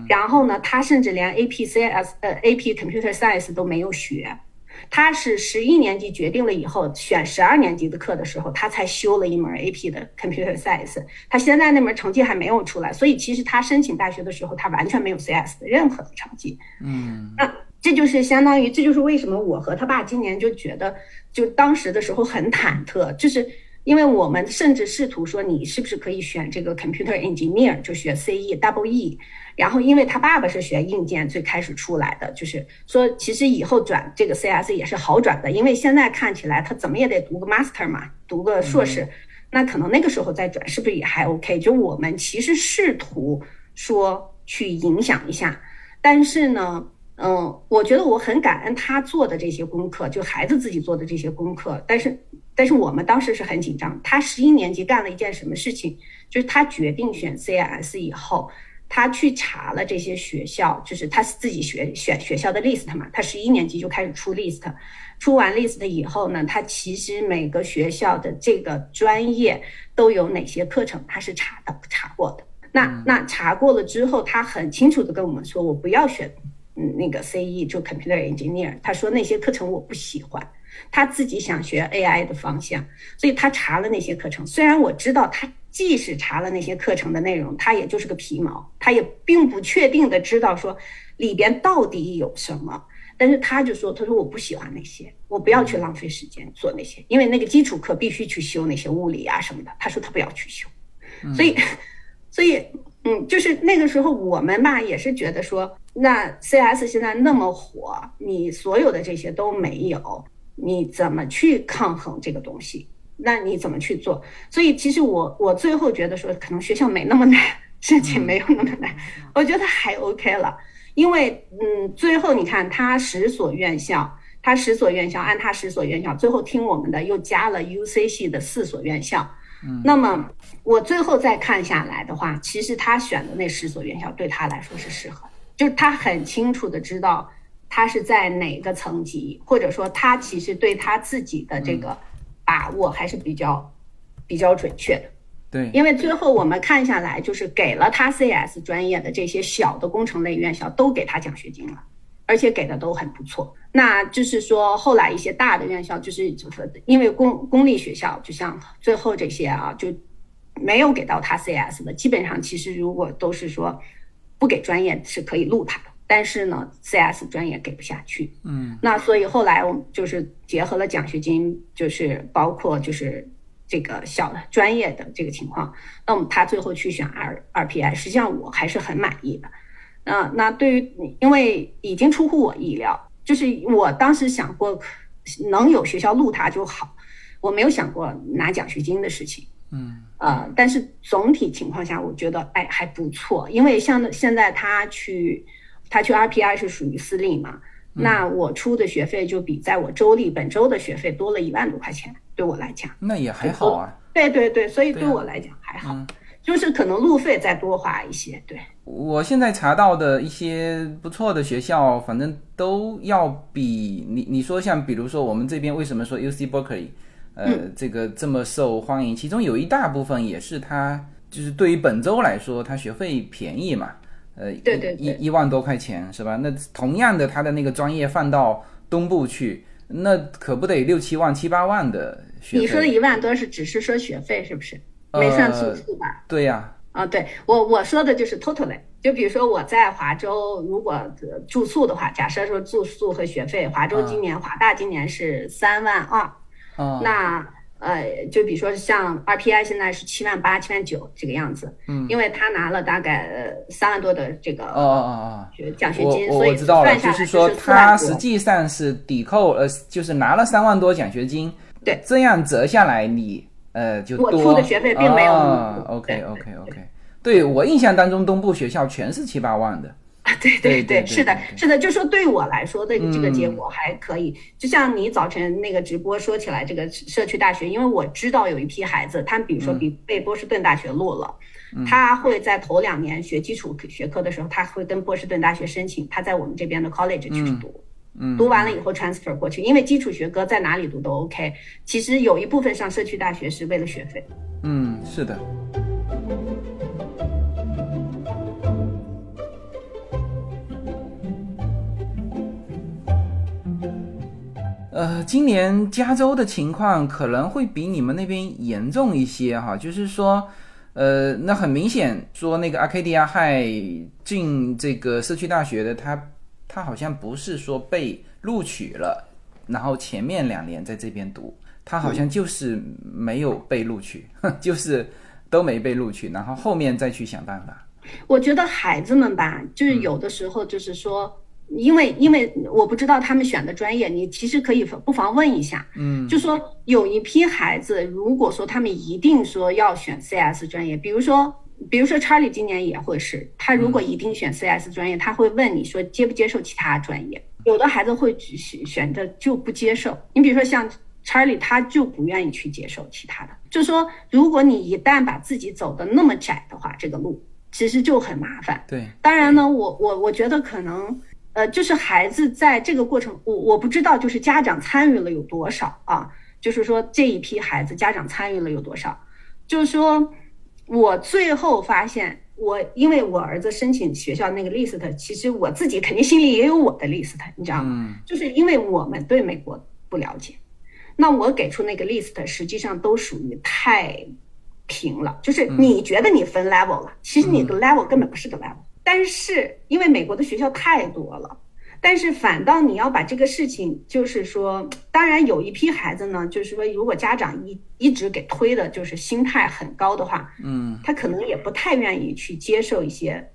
Speaker 2: 然后呢，他甚至连 AP CS 呃 AP Computer Science 都没有学。他是十一年级决定了以后选十二年级的课的时候，他才修了一门 AP 的 Computer Science。他现在那门成绩还没有出来，所以其实他申请大学的时候，他完全没有 CS 的任何的成绩。
Speaker 1: 嗯，
Speaker 2: 那这就是相当于，这就是为什么我和他爸今年就觉得，就当时的时候很忐忑，就是因为我们甚至试图说，你是不是可以选这个 Computer Engineer，就学 CE Double E。然后，因为他爸爸是学硬件最开始出来的，就是说，其实以后转这个 CS 也是好转的，因为现在看起来他怎么也得读个 Master 嘛，读个硕士，那可能那个时候再转是不是也还 OK？就我们其实试图说去影响一下，但是呢，嗯，我觉得我很感恩他做的这些功课，就孩子自己做的这些功课，但是，但是我们当时是很紧张。他十一年级干了一件什么事情？就是他决定选 CIS 以后。他去查了这些学校，就是他自己学选学校的 list 嘛。他十一年级就开始出 list，出完 list 以后呢，他其实每个学校的这个专业都有哪些课程，他是查的查过的。那那查过了之后，他很清楚的跟我们说，我不要选嗯那个 CE 就 computer engineer。他说那些课程我不喜欢，他自己想学 AI 的方向，所以他查了那些课程。虽然我知道他。即使查了那些课程的内容，他也就是个皮毛，他也并不确定的知道说里边到底有什么。但是他就说：“他说我不喜欢那些，我不要去浪费时间做那些，因为那个基础课必须去修那些物理啊什么的。”他说他不要去修。所以，所以，嗯，就是那个时候我们吧也是觉得说，那 CS 现在那么火，你所有的这些都没有，你怎么去抗衡这个东西？那你怎么去做？所以其实我我最后觉得说，可能学校没那么难，(laughs) 申请没有那么难，我觉得还 OK 了。因为嗯，最后你看他十所院校，他十所院校按他十所院校，最后听我们的又加了 UC 系的四所院校。
Speaker 1: 嗯，
Speaker 2: 那么我最后再看下来的话，其实他选的那十所院校对他来说是适合，就是他很清楚的知道他是在哪个层级，或者说他其实对他自己的这个。把握还是比较比较准确的，
Speaker 1: 对，
Speaker 2: 因为最后我们看下来，就是给了他 CS 专业的这些小的工程类院校都给他奖学金了，而且给的都很不错。那就是说，后来一些大的院校，就是就是因为公公立学校，就像最后这些啊，就没有给到他 CS 的，基本上其实如果都是说不给专业是可以录他的。但是呢，CS 专业给不下去，
Speaker 1: 嗯，
Speaker 2: 那所以后来我们就是结合了奖学金，就是包括就是这个小的专业的这个情况，那么他最后去选 R R P I，实际上我还是很满意的。那那对于因为已经出乎我意料，就是我当时想过能有学校录他就好，我没有想过拿奖学金的事情，
Speaker 1: 嗯，
Speaker 2: 呃，但是总体情况下，我觉得哎还不错，因为像现在他去。他去 RPI 是属于私立嘛？那我出的学费就比在我州立本州的学费多了一万多块钱，对我来讲，
Speaker 1: 那也还好啊。
Speaker 2: 对对对，所以对我来讲还好，就是可能路费再多花一些。对，
Speaker 1: 我现在查到的一些不错的学校，反正都要比你你说像比如说我们这边为什么说 UC Berkeley，呃，这个这么受欢迎，其中有一大部分也是他就是对于本周来说，他学费便宜嘛。呃，
Speaker 2: 对对
Speaker 1: 一一万多块钱是吧？那同样的，他的那个专业放到东部去，那可不得六七万、七八万的学费？
Speaker 2: 你说的一万多是只是说学费是不是？没算住宿吧？
Speaker 1: 对呀。
Speaker 2: 啊，对我我说的就是 totally，就比如说我在华州，如果住宿的话，假设说住宿和学费，华州今年华大今年是三万二，那。呃，就比如说像 RPI 现在是七万八、七万九这个样子，
Speaker 1: 嗯，
Speaker 2: 因为他拿了大概三万多的这个
Speaker 1: 哦哦哦。
Speaker 2: 奖学金，所以
Speaker 1: 知道了，
Speaker 2: 就是
Speaker 1: 说他实际上是抵扣呃，就是拿了三万多奖学金，
Speaker 2: 对，
Speaker 1: 这样折下来你呃就
Speaker 2: 我出的学费并没有
Speaker 1: OK OK OK，对我印象当中东部学校全是七八万的。
Speaker 2: 啊，对对对，是的，是的，就说对我来说的这个结果还可以。就像你早晨那个直播说起来，这个社区大学，因为我知道有一批孩子，他们比如说比被波士顿大学录了，他会在头两年学基础学科的时候，他会跟波士顿大学申请，他在我们这边的 college 去读，读完了以后 transfer 过去，因为基础学科在哪里读都 OK。其实有一部分上社区大学是为了学费。
Speaker 1: 嗯，是的。呃，今年加州的情况可能会比你们那边严重一些哈，就是说，呃，那很明显说那个阿卡迪亚害进这个社区大学的他，他好像不是说被录取了，然后前面两年在这边读，他好像就是没有被录取，(laughs) 就是都没被录取，然后后面再去想办法。
Speaker 2: 我觉得孩子们吧，就是有的时候就是说。因为因为我不知道他们选的专业，你其实可以不妨问一下，
Speaker 1: 嗯，
Speaker 2: 就说有一批孩子，如果说他们一定说要选 CS 专业，比如说比如说查理今年也会是，他如果一定选 CS 专业，他会问你说接不接受其他专业，有的孩子会选选择就不接受，你比如说像查理，他就不愿意去接受其他的，就说如果你一旦把自己走的那么窄的话，这个路其实就很麻烦。
Speaker 1: 对，
Speaker 2: 当然呢，我我我觉得可能。呃，就是孩子在这个过程，我我不知道，就是家长参与了有多少啊？就是说这一批孩子家长参与了有多少？就是说我最后发现，我因为我儿子申请学校那个 list，其实我自己肯定心里也有我的 list，你知道吗？就是因为我们对美国不了解，那我给出那个 list，实际上都属于太平了，就是你觉得你分 level 了，其实你的 level 根本不是个 level。但是因为美国的学校太多了，但是反倒你要把这个事情，就是说，当然有一批孩子呢，就是说，如果家长一一直给推的，就是心态很高的话，
Speaker 1: 嗯，
Speaker 2: 他可能也不太愿意去接受一些，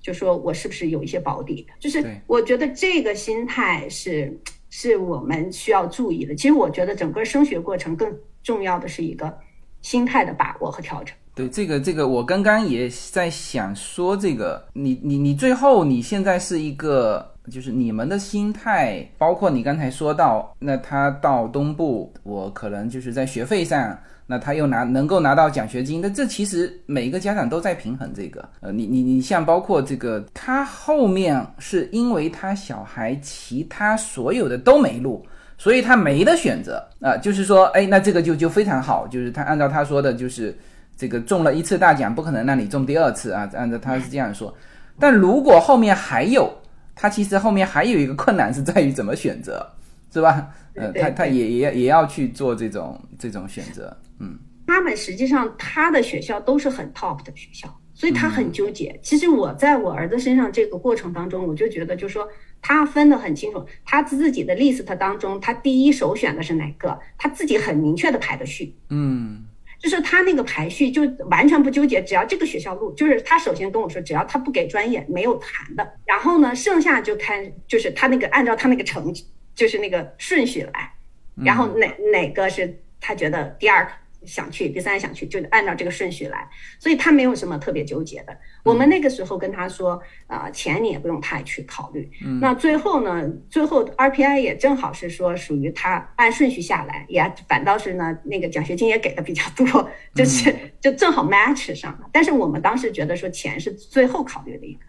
Speaker 2: 就说我是不是有一些保底，就是我觉得这个心态是是我们需要注意的。其实我觉得整个升学过程更重要的是一个心态的把握和调整。
Speaker 1: 对这个这个，我刚刚也在想说这个，你你你最后你现在是一个，就是你们的心态，包括你刚才说到，那他到东部，我可能就是在学费上，那他又拿能够拿到奖学金，那这其实每一个家长都在平衡这个。呃，你你你像包括这个，他后面是因为他小孩其他所有的都没录，所以他没得选择啊，就是说，哎，那这个就就非常好，就是他按照他说的，就是。这个中了一次大奖，不可能让你中第二次啊！按照他是这样说，但如果后面还有，他其实后面还有一个困难是在于怎么选择，是吧？呃，他他也也也要去做这种这种选择，嗯。
Speaker 2: 他们实际上他的学校都是很 top 的学校，所以他很纠结。其实我在我儿子身上这个过程当中，我就觉得，就说他分得很清楚，他自己的 list 当中，他第一首选的是哪个，他自己很明确的排的序，
Speaker 1: 嗯。
Speaker 2: 就是他那个排序就完全不纠结，只要这个学校录，就是他首先跟我说，只要他不给专业，没有谈的。然后呢，剩下就看就是他那个按照他那个成绩，就是那个顺序来，然后哪哪个是他觉得第二个。想去，第三想去，就按照这个顺序来，所以他没有什么特别纠结的。我们那个时候跟他说，啊，钱你也不用太去考虑。那最后呢，最后 RPI 也正好是说属于他按顺序下来，也反倒是呢，那个奖学金也给的比较多，就是就正好 match 上了。但是我们当时觉得说钱是最后考虑的一个，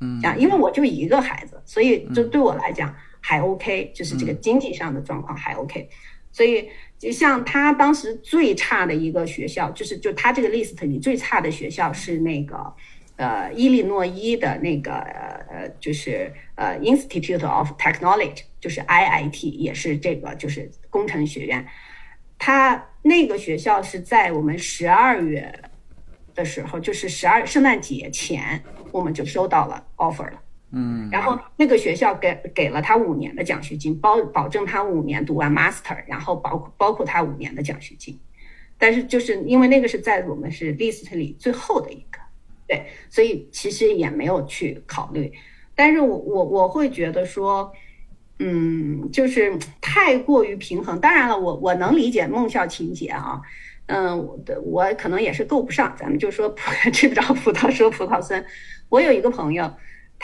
Speaker 1: 嗯，
Speaker 2: 啊，因为我就一个孩子，所以就对我来讲还 OK，就是这个经济上的状况还 OK，所以。就像他当时最差的一个学校，就是就他这个 list 里最差的学校是那个，呃，伊利诺伊的那个呃，就是呃 Institute of Technology，就是 IIT，也是这个就是工程学院。他那个学校是在我们十二月的时候，就是十二圣诞节前，我们就收到了 offer 了。
Speaker 1: 嗯，
Speaker 2: 然后那个学校给给了他五年的奖学金，包保证他五年读完 master，然后包包括他五年的奖学金。但是就是因为那个是在我们是 list 里最后的一个，对，所以其实也没有去考虑。但是我我我会觉得说，嗯，就是太过于平衡。当然了，我我能理解梦校情节啊，嗯，我的我可能也是够不上。咱们就说 (laughs) 吃不着葡萄说葡萄酸。我有一个朋友。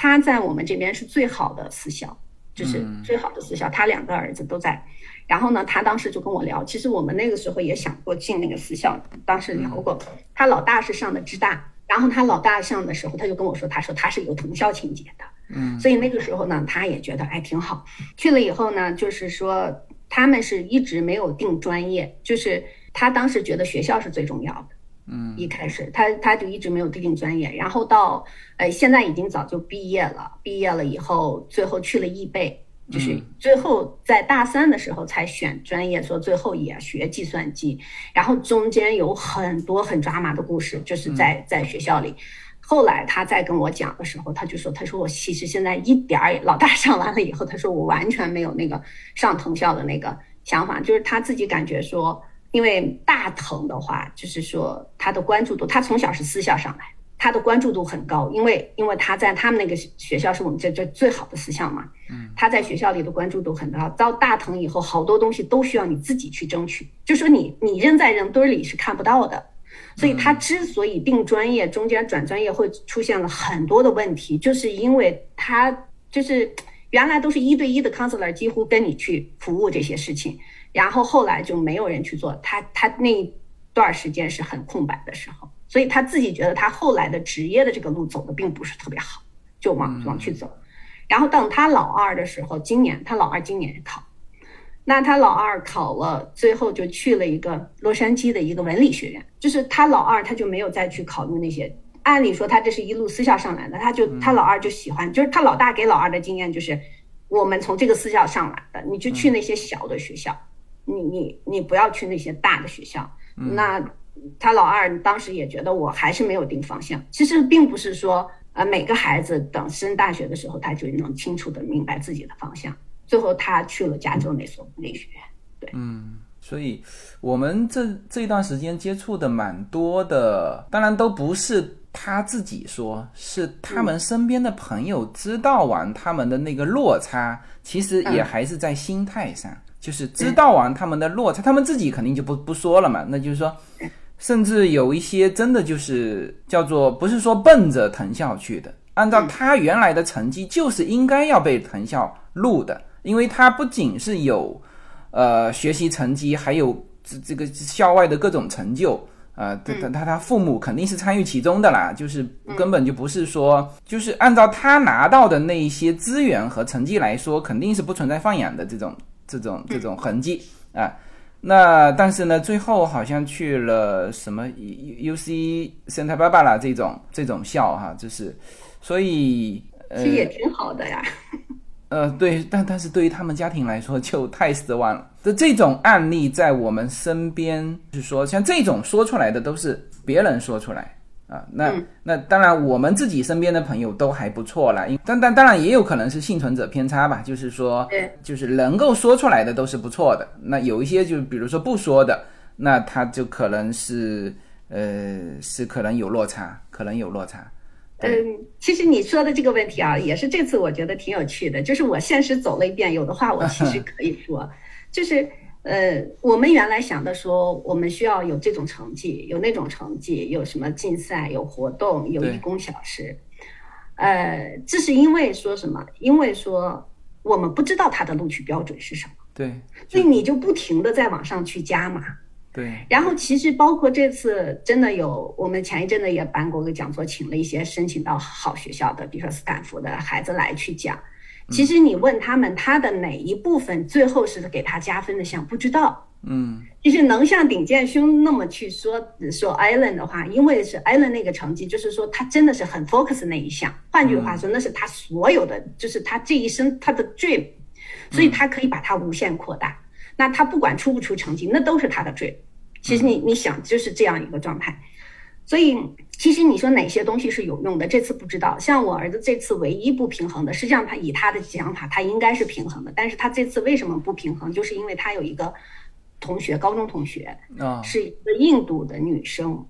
Speaker 2: 他在我们这边是最好的私校，就是最好的私校。他两个儿子都在，然后呢，他当时就跟我聊，其实我们那个时候也想过进那个私校，当时聊过。他老大是上的浙大，然后他老大上的时候，他就跟我说，他说他是有同校情节的，
Speaker 1: 嗯，
Speaker 2: 所以那个时候呢，他也觉得哎挺好。去了以后呢，就是说他们是一直没有定专业，就是他当时觉得学校是最重要的。
Speaker 1: 嗯，
Speaker 2: 一开始他他就一直没有定专业，然后到呃现在已经早就毕业了，毕业了以后最后去了易贝，就是最后在大三的时候才选专业，说最后也学计算机，然后中间有很多很抓马的故事，就是在在学校里。后来他再跟我讲的时候，他就说：“他说我其实现在一点儿老大上完了以后，他说我完全没有那个上藤校的那个想法，就是他自己感觉说，因为大藤的话，就是说他的关注度，他从小是私校上来，他的关注度很高，因为因为他在他们那个学校是我们这这最好的私校嘛，嗯，他在学校里的关注度很高。到大藤以后，好多东西都需要你自己去争取，就说你你扔在人堆里是看不到的。”所以他之所以定专业，中间转专业会出现了很多的问题，就是因为他就是原来都是一对一的 counselor，几乎跟你去服务这些事情，然后后来就没有人去做，他他那段时间是很空白的时候，所以他自己觉得他后来的职业的这个路走的并不是特别好，就往往去走，然后等他老二的时候，今年他老二今年考。那他老二考了，最后就去了一个洛杉矶的一个文理学院。就是他老二，他就没有再去考虑那些。按理说，他这是一路私校上来的，他就他老二就喜欢。就是他老大给老二的经验就是，我们从这个私校上来的，你就去那些小的学校，你你你不要去那些大的学校。那他老二当时也觉得，我还是没有定方向。其实并不是说，呃，每个孩子等升大学的时候，他就能清楚的明白自己的方向。最后，他去了加州那所文理学院。对，
Speaker 1: 嗯，所以我们这这一段时间接触的蛮多的，当然都不是他自己说，是他们身边的朋友知道完他们的那个落差，其实也还是在心态上，就是知道完他们的落差，他们自己肯定就不不说了嘛。那就是说，甚至有一些真的就是叫做不是说奔着藤校去的，按照他原来的成绩，就是应该要被藤校录的。因为他不仅是有，呃，学习成绩，还有这这个校外的各种成就，啊，他他他他父母肯定是参与其中的啦，就是根本就不是说，就是按照他拿到的那一些资源和成绩来说，肯定是不存在放养的这种这种这种痕迹啊。那但是呢，最后好像去了什么 U U C Santa Barbara 这种这种校哈，就是，所以
Speaker 2: 其实也挺好的呀。
Speaker 1: 呃，对，但但是对于他们家庭来说就太失望了。这这种案例在我们身边，就是说像这种说出来的都是别人说出来啊。那那当然，我们自己身边的朋友都还不错啦。因但但当然也有可能是幸存者偏差吧，就是说，就是能够说出来的都是不错的。那有一些就比如说不说的，那他就可能是呃是可能有落差，可能有落差。
Speaker 2: 嗯，其实你说的这个问题啊，也是这次我觉得挺有趣的。就是我现实走了一遍，有的话我其实 (laughs) 可以说，就是呃，我们原来想的说，我们需要有这种成绩，有那种成绩，有什么竞赛，有活动，有义工小时，呃，这是因为说什么？因为说我们不知道他的录取标准是什么，
Speaker 1: 对，
Speaker 2: 所以你就不停的在往上去加嘛。
Speaker 1: 对，
Speaker 2: 然后其实包括这次真的有，我们前一阵子也办过个讲座，请了一些申请到好学校的，比如说斯坦福的孩子来去讲。其实你问他们，他的哪一部分最后是给他加分的项，不知道。
Speaker 1: 嗯，
Speaker 2: 就是能像顶剑兄那么去说说艾伦的话，因为是艾伦那个成绩，就是说他真的是很 focus 那一项。换句话说，那是他所有的，就是他这一生他的 dream，所以他可以把它无限扩大。那他不管出不出成绩，那都是他的 dream。其实你你想就是这样一个状态，所以其实你说哪些东西是有用的，这次不知道。像我儿子这次唯一不平衡的，实际上他以他的想法，他应该是平衡的。但是他这次为什么不平衡？就是因为他有一个同学，高中同学啊，是一个印度的女生，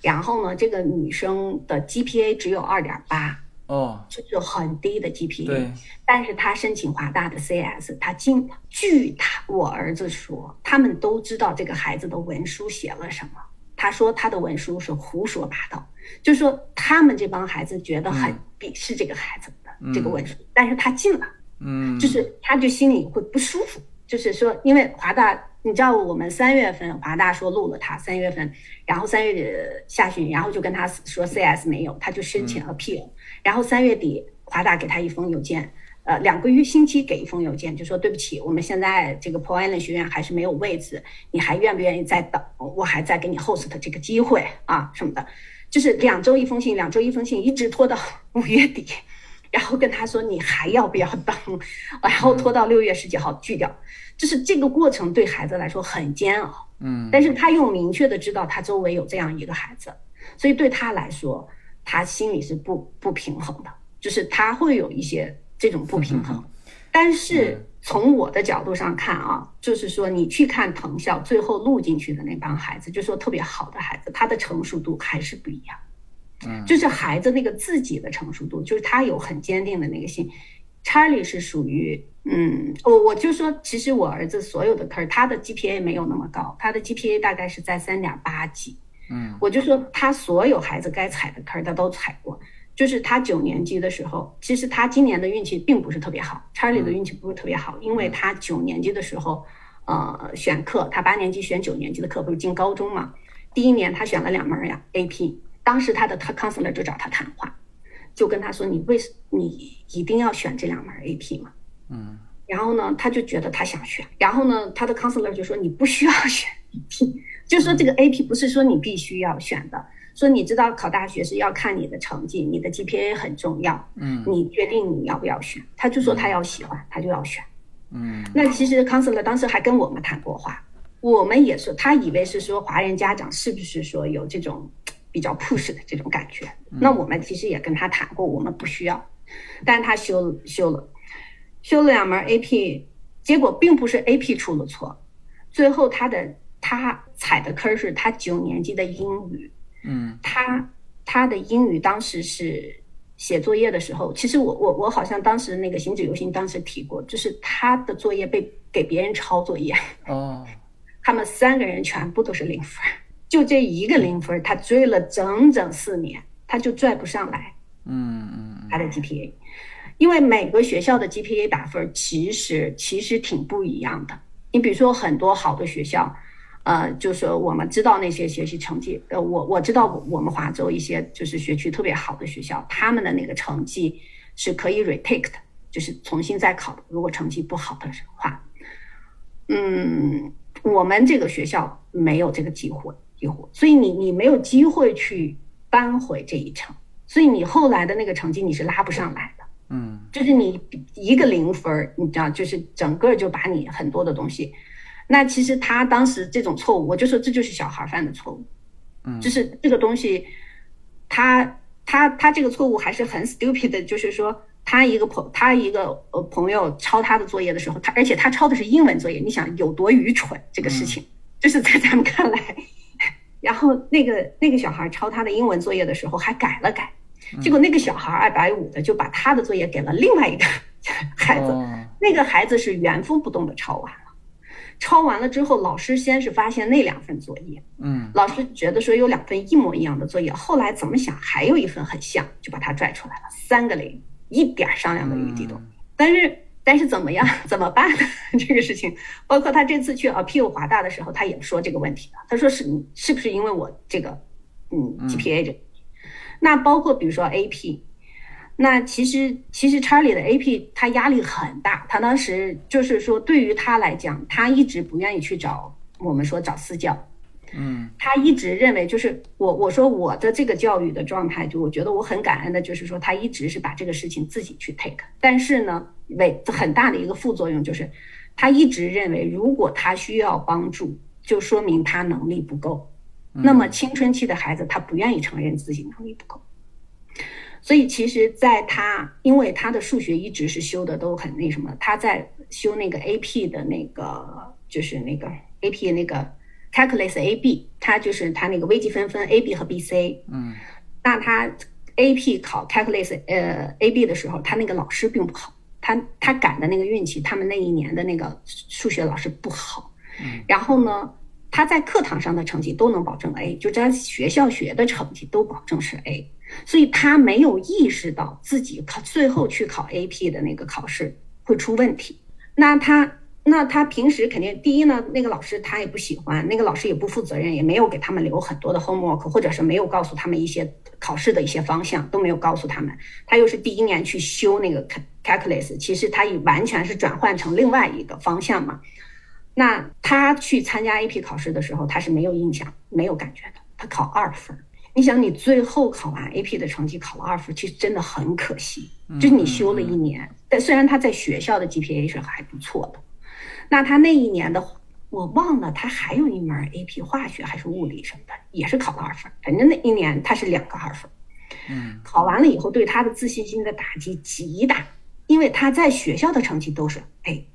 Speaker 2: 然后呢，这个女生的 GPA 只有二点八。
Speaker 1: 哦，
Speaker 2: 就是很低的 GPA，但是他申请华大的 CS，他进。据他我儿子说，他们都知道这个孩子的文书写了什么。他说他的文书是胡说八道，就说他们这帮孩子觉得很鄙视这个孩子的这个文书，但是他进了，
Speaker 1: 嗯，
Speaker 2: 就是他就心里会不舒服，就是说，因为华大。你知道我们三月份华大说录了他三月份，然后三月下旬，然后就跟他说 CS 没有，他就申请 appeal，然后三月底华大给他一封邮件，呃，两个月星期给一封邮件，就说对不起，我们现在这个 p o i n 学院还是没有位置，你还愿不愿意再等？我还在给你 host 这个机会啊什么的，就是两周一封信，两周一封信，一直拖到五月底，然后跟他说你还要不要等，然后拖到六月十几号拒掉，就是这个过程对孩子来说很煎熬。
Speaker 1: 嗯，
Speaker 2: 但是他又明确的知道他周围有这样一个孩子，所以对他来说，他心里是不不平衡的，就是他会有一些这种不平衡。但是从我的角度上看啊，就是说你去看藤校最后录进去的那帮孩子，就说特别好的孩子，他的成熟度还是不一样。
Speaker 1: 嗯，
Speaker 2: 就是孩子那个自己的成熟度，就是他有很坚定的那个心。Charlie 是属于，嗯，我我就说，其实我儿子所有的科，他的 GPA 没有那么高，他的 GPA 大概是在三点八几。
Speaker 1: 嗯，
Speaker 2: 我就说他所有孩子该踩的坑他都踩过。就是他九年级的时候，其实他今年的运气并不是特别好，查理的运气不是特别好，因为他九年级的时候，呃，选课，他八年级选九年级的课，不是进高中嘛？第一年他选了两门呀 AP，当时他的他 counselor 就找他谈话，就跟他说：“你为什你一定要选这两门 AP 嘛？”
Speaker 1: 嗯，
Speaker 2: 然后呢，他就觉得他想选，然后呢，他的 counselor 就说：“你不需要 (laughs) 选 AP，就说这个 AP 不是说你必须要选的。”说你知道考大学是要看你的成绩，你的 GPA 很重要。
Speaker 1: 嗯，
Speaker 2: 你决定你要不要选，他就说他要喜欢，他就要选。
Speaker 1: 嗯，
Speaker 2: 那其实 counselor 当时还跟我们谈过话，我们也说他以为是说华人家长是不是说有这种比较 push 的这种感觉。那我们其实也跟他谈过，我们不需要，但他修修了，修了两门 AP，结果并不是 AP 出了错，最后他的他踩的坑是他九年级的英语。
Speaker 1: 嗯，
Speaker 2: 他他的英语当时是写作业的时候，其实我我我好像当时那个行止游行当时提过，就是他的作业被给别人抄作业，
Speaker 1: 哦，(laughs)
Speaker 2: 他们三个人全部都是零分，就这一个零分，他追了整整四年，他就拽不上来，
Speaker 1: 嗯嗯，
Speaker 2: 他的 GPA，因为每个学校的 GPA 打分其实其实挺不一样的，你比如说很多好的学校。呃，就是我们知道那些学习成绩，呃，我我知道我们华州一些就是学区特别好的学校，他们的那个成绩是可以 retake 的，就是重新再考的。如果成绩不好的话，嗯，我们这个学校没有这个机会，机会，所以你你没有机会去扳回这一程，所以你后来的那个成绩你是拉不上来的，
Speaker 1: 嗯，
Speaker 2: 就是你一个零分，你知道，就是整个就把你很多的东西。那其实他当时这种错误，我就说这就是小孩犯的错误，
Speaker 1: 嗯，
Speaker 2: 就是这个东西，他他他这个错误还是很 stupid 的，就是说他一个朋他一个呃朋友抄他的作业的时候，他而且他抄的是英文作业，你想有多愚蠢这个事情，就是在咱们看来，(laughs) 然后那个那个小孩抄他的英文作业的时候还改了改，结果那个小孩二百五的就把他的作业给了另外一个 (laughs) 孩子，那个孩子是原封不动的抄完了。抄完了之后，老师先是发现那两份作业，
Speaker 1: 嗯，
Speaker 2: 老师觉得说有两份一模一样的作业，后来怎么想还有一份很像，就把它拽出来了，三个零，一点商量的余地都没有。但是，但是怎么样？怎么办呢？(laughs) 这个事情，包括他这次去 appeal 华大的时候，他也说这个问题的。他说是是不是因为我这个，嗯，GPA 这，那包括比如说 AP。那其实，其实查理的 AP 他压力很大，他当时就是说，对于他来讲，他一直不愿意去找我们说找私教，
Speaker 1: 嗯，
Speaker 2: 他一直认为就是我我说我的这个教育的状态，就我觉得我很感恩的，就是说他一直是把这个事情自己去 take，但是呢，为很大的一个副作用就是，他一直认为如果他需要帮助，就说明他能力不够，那么青春期的孩子他不愿意承认自己能力不够。所以其实，在他因为他的数学一直是修的都很那什么，他在修那个 AP 的那个就是那个 AP 那个 Calculus AB，他就是他那个微积分分 AB 和 BC。
Speaker 1: 嗯，
Speaker 2: 那他 AP 考 Calculus 呃 AB 的时候，他那个老师并不好，他他赶的那个运气，他们那一年的那个数学老师不好。
Speaker 1: 嗯，
Speaker 2: 然后呢，他在课堂上的成绩都能保证 A，就在学校学的成绩都保证是 A。所以他没有意识到自己考最后去考 AP 的那个考试会出问题。那他那他平时肯定第一呢，那个老师他也不喜欢，那个老师也不负责任，也没有给他们留很多的 homework，或者是没有告诉他们一些考试的一些方向，都没有告诉他们。他又是第一年去修那个 calculus，其实他已完全是转换成另外一个方向嘛。那他去参加 AP 考试的时候，他是没有印象、没有感觉的，他考二分。你想，你最后考完 AP 的成绩考了二分，其实真的很可惜。就你修了一年，但虽然他在学校的 GPA 是还不错的，那他那一年的我忘了，他还有一门 AP 化学还是物理什么的，也是考了二分。反正那一年他是两个二分。
Speaker 1: 嗯，
Speaker 2: 考完了以后对他的自信心的打击极大，因为他在学校的成绩都是 A。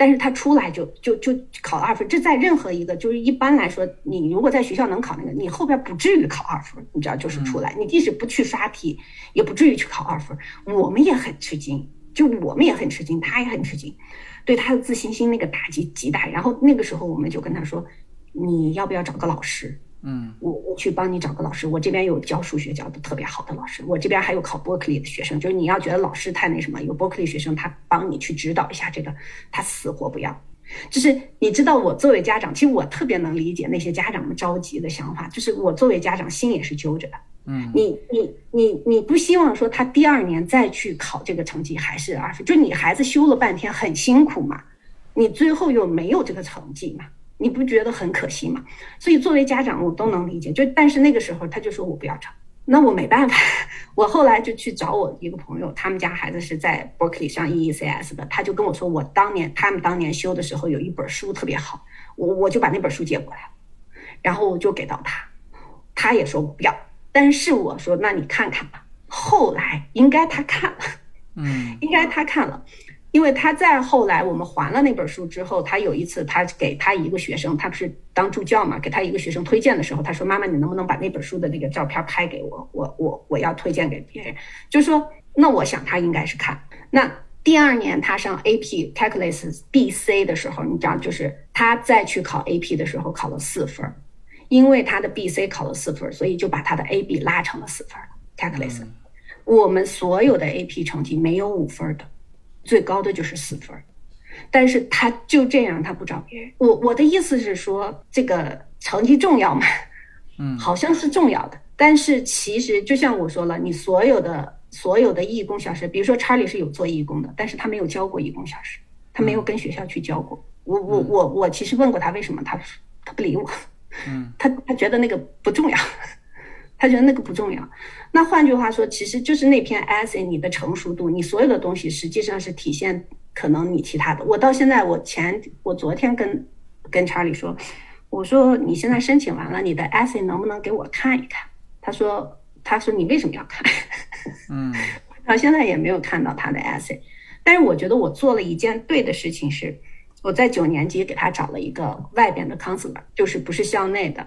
Speaker 2: 但是他出来就就就考了二分，这在任何一个就是一般来说，你如果在学校能考那个，你后边不至于考二分，你知道就是出来，你即使不去刷题，也不至于去考二分。我们也很吃惊，就我们也很吃惊，他也很吃惊，对他的自信心那个打击极大。然后那个时候我们就跟他说，你要不要找个老师？
Speaker 1: 嗯，
Speaker 2: 我我去帮你找个老师，我这边有教数学教的特别好的老师，我这边还有考伯克利的学生，就是你要觉得老师太那什么，有伯克利学生他帮你去指导一下这个，他死活不要。就是你知道，我作为家长，其实我特别能理解那些家长们着急的想法，就是我作为家长心也是揪着的。
Speaker 1: 嗯，
Speaker 2: 你你你你不希望说他第二年再去考这个成绩还是二分，就你孩子修了半天很辛苦嘛，你最后又没有这个成绩嘛。你不觉得很可惜吗？所以作为家长，我都能理解。就但是那个时候，他就说我不要找，那我没办法。(laughs) 我后来就去找我一个朋友，他们家孩子是在 Berkeley 上 EECS 的，他就跟我说，我当年他们当年修的时候有一本书特别好，我我就把那本书借过来了，然后我就给到他，他也说我不要，但是我说那你看看吧。后来应该他看了，
Speaker 1: 嗯，
Speaker 2: 应该他看了。因为他在后来我们还了那本书之后，他有一次他给他一个学生，他不是当助教嘛，给他一个学生推荐的时候，他说：“妈妈，你能不能把那本书的那个照片拍给我？我我我要推荐给别人。”就说那我想他应该是看。那第二年他上 AP Calculus BC 的时候，你知道，就是他再去考 AP 的时候考了四分，因为他的 BC 考了四分，所以就把他的 AB 拉成了四分了。Calculus，我们所有的 AP 成绩没有五分的。最高的就是四分，但是他就这样，他不找别人。我我的意思是说，这个成绩重要吗？
Speaker 1: 嗯，
Speaker 2: 好像是重要的。但是其实就像我说了，你所有的所有的义工小时，比如说查理是有做义工的，但是他没有教过义工小时，他没有跟学校去教过。我我我我其实问过他为什么，他他不理我。
Speaker 1: 嗯，(laughs)
Speaker 2: 他他觉得那个不重要。他觉得那个不重要，那换句话说，其实就是那篇 essay，你的成熟度，你所有的东西实际上是体现可能你其他的。我到现在，我前我昨天跟跟查理说，我说你现在申请完了，你的 essay 能不能给我看一看？他说他说你为什么要看？(laughs)
Speaker 1: 嗯，
Speaker 2: 到现在也没有看到他的 essay，但是我觉得我做了一件对的事情，是我在九年级给他找了一个外边的 counselor，就是不是校内的。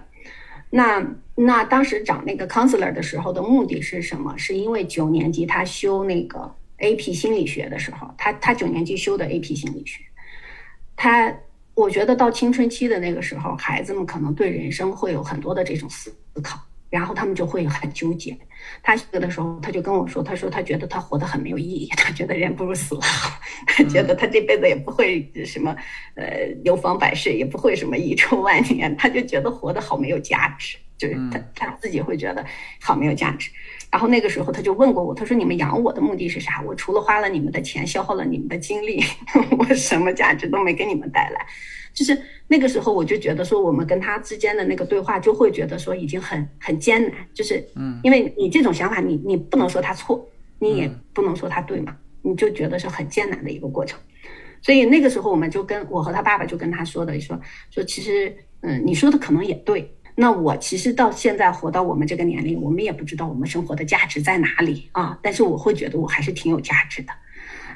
Speaker 2: 那那当时找那个 counselor 的时候的目的是什么？是因为九年级他修那个 AP 心理学的时候，他他九年级修的 AP 心理学，他我觉得到青春期的那个时候，孩子们可能对人生会有很多的这种思考。然后他们就会很纠结。他死的时候，他就跟我说：“他说他觉得他活得很没有意义，(laughs) 他觉得人不如死了好，他觉得他这辈子也不会什么，呃，流芳百世，也不会什么遗臭万年。他就觉得活得好没有价值，就是他他自己会觉得好没有价值。然后那个时候他就问过我，他说：你们养我的目的是啥？我除了花了你们的钱，消耗了你们的精力，(laughs) 我什么价值都没给你们带来。”就是那个时候，我就觉得说，我们跟他之间的那个对话，就会觉得说已经很很艰难。就是，嗯，因为你这种想法，你你不能说他错，你也不能说他对嘛，你就觉得是很艰难的一个过程。所以那个时候，我们就跟我和他爸爸就跟他说的，说说其实，嗯，你说的可能也对。那我其实到现在活到我们这个年龄，我们也不知道我们生活的价值在哪里啊。但是我会觉得我还是挺有价值的。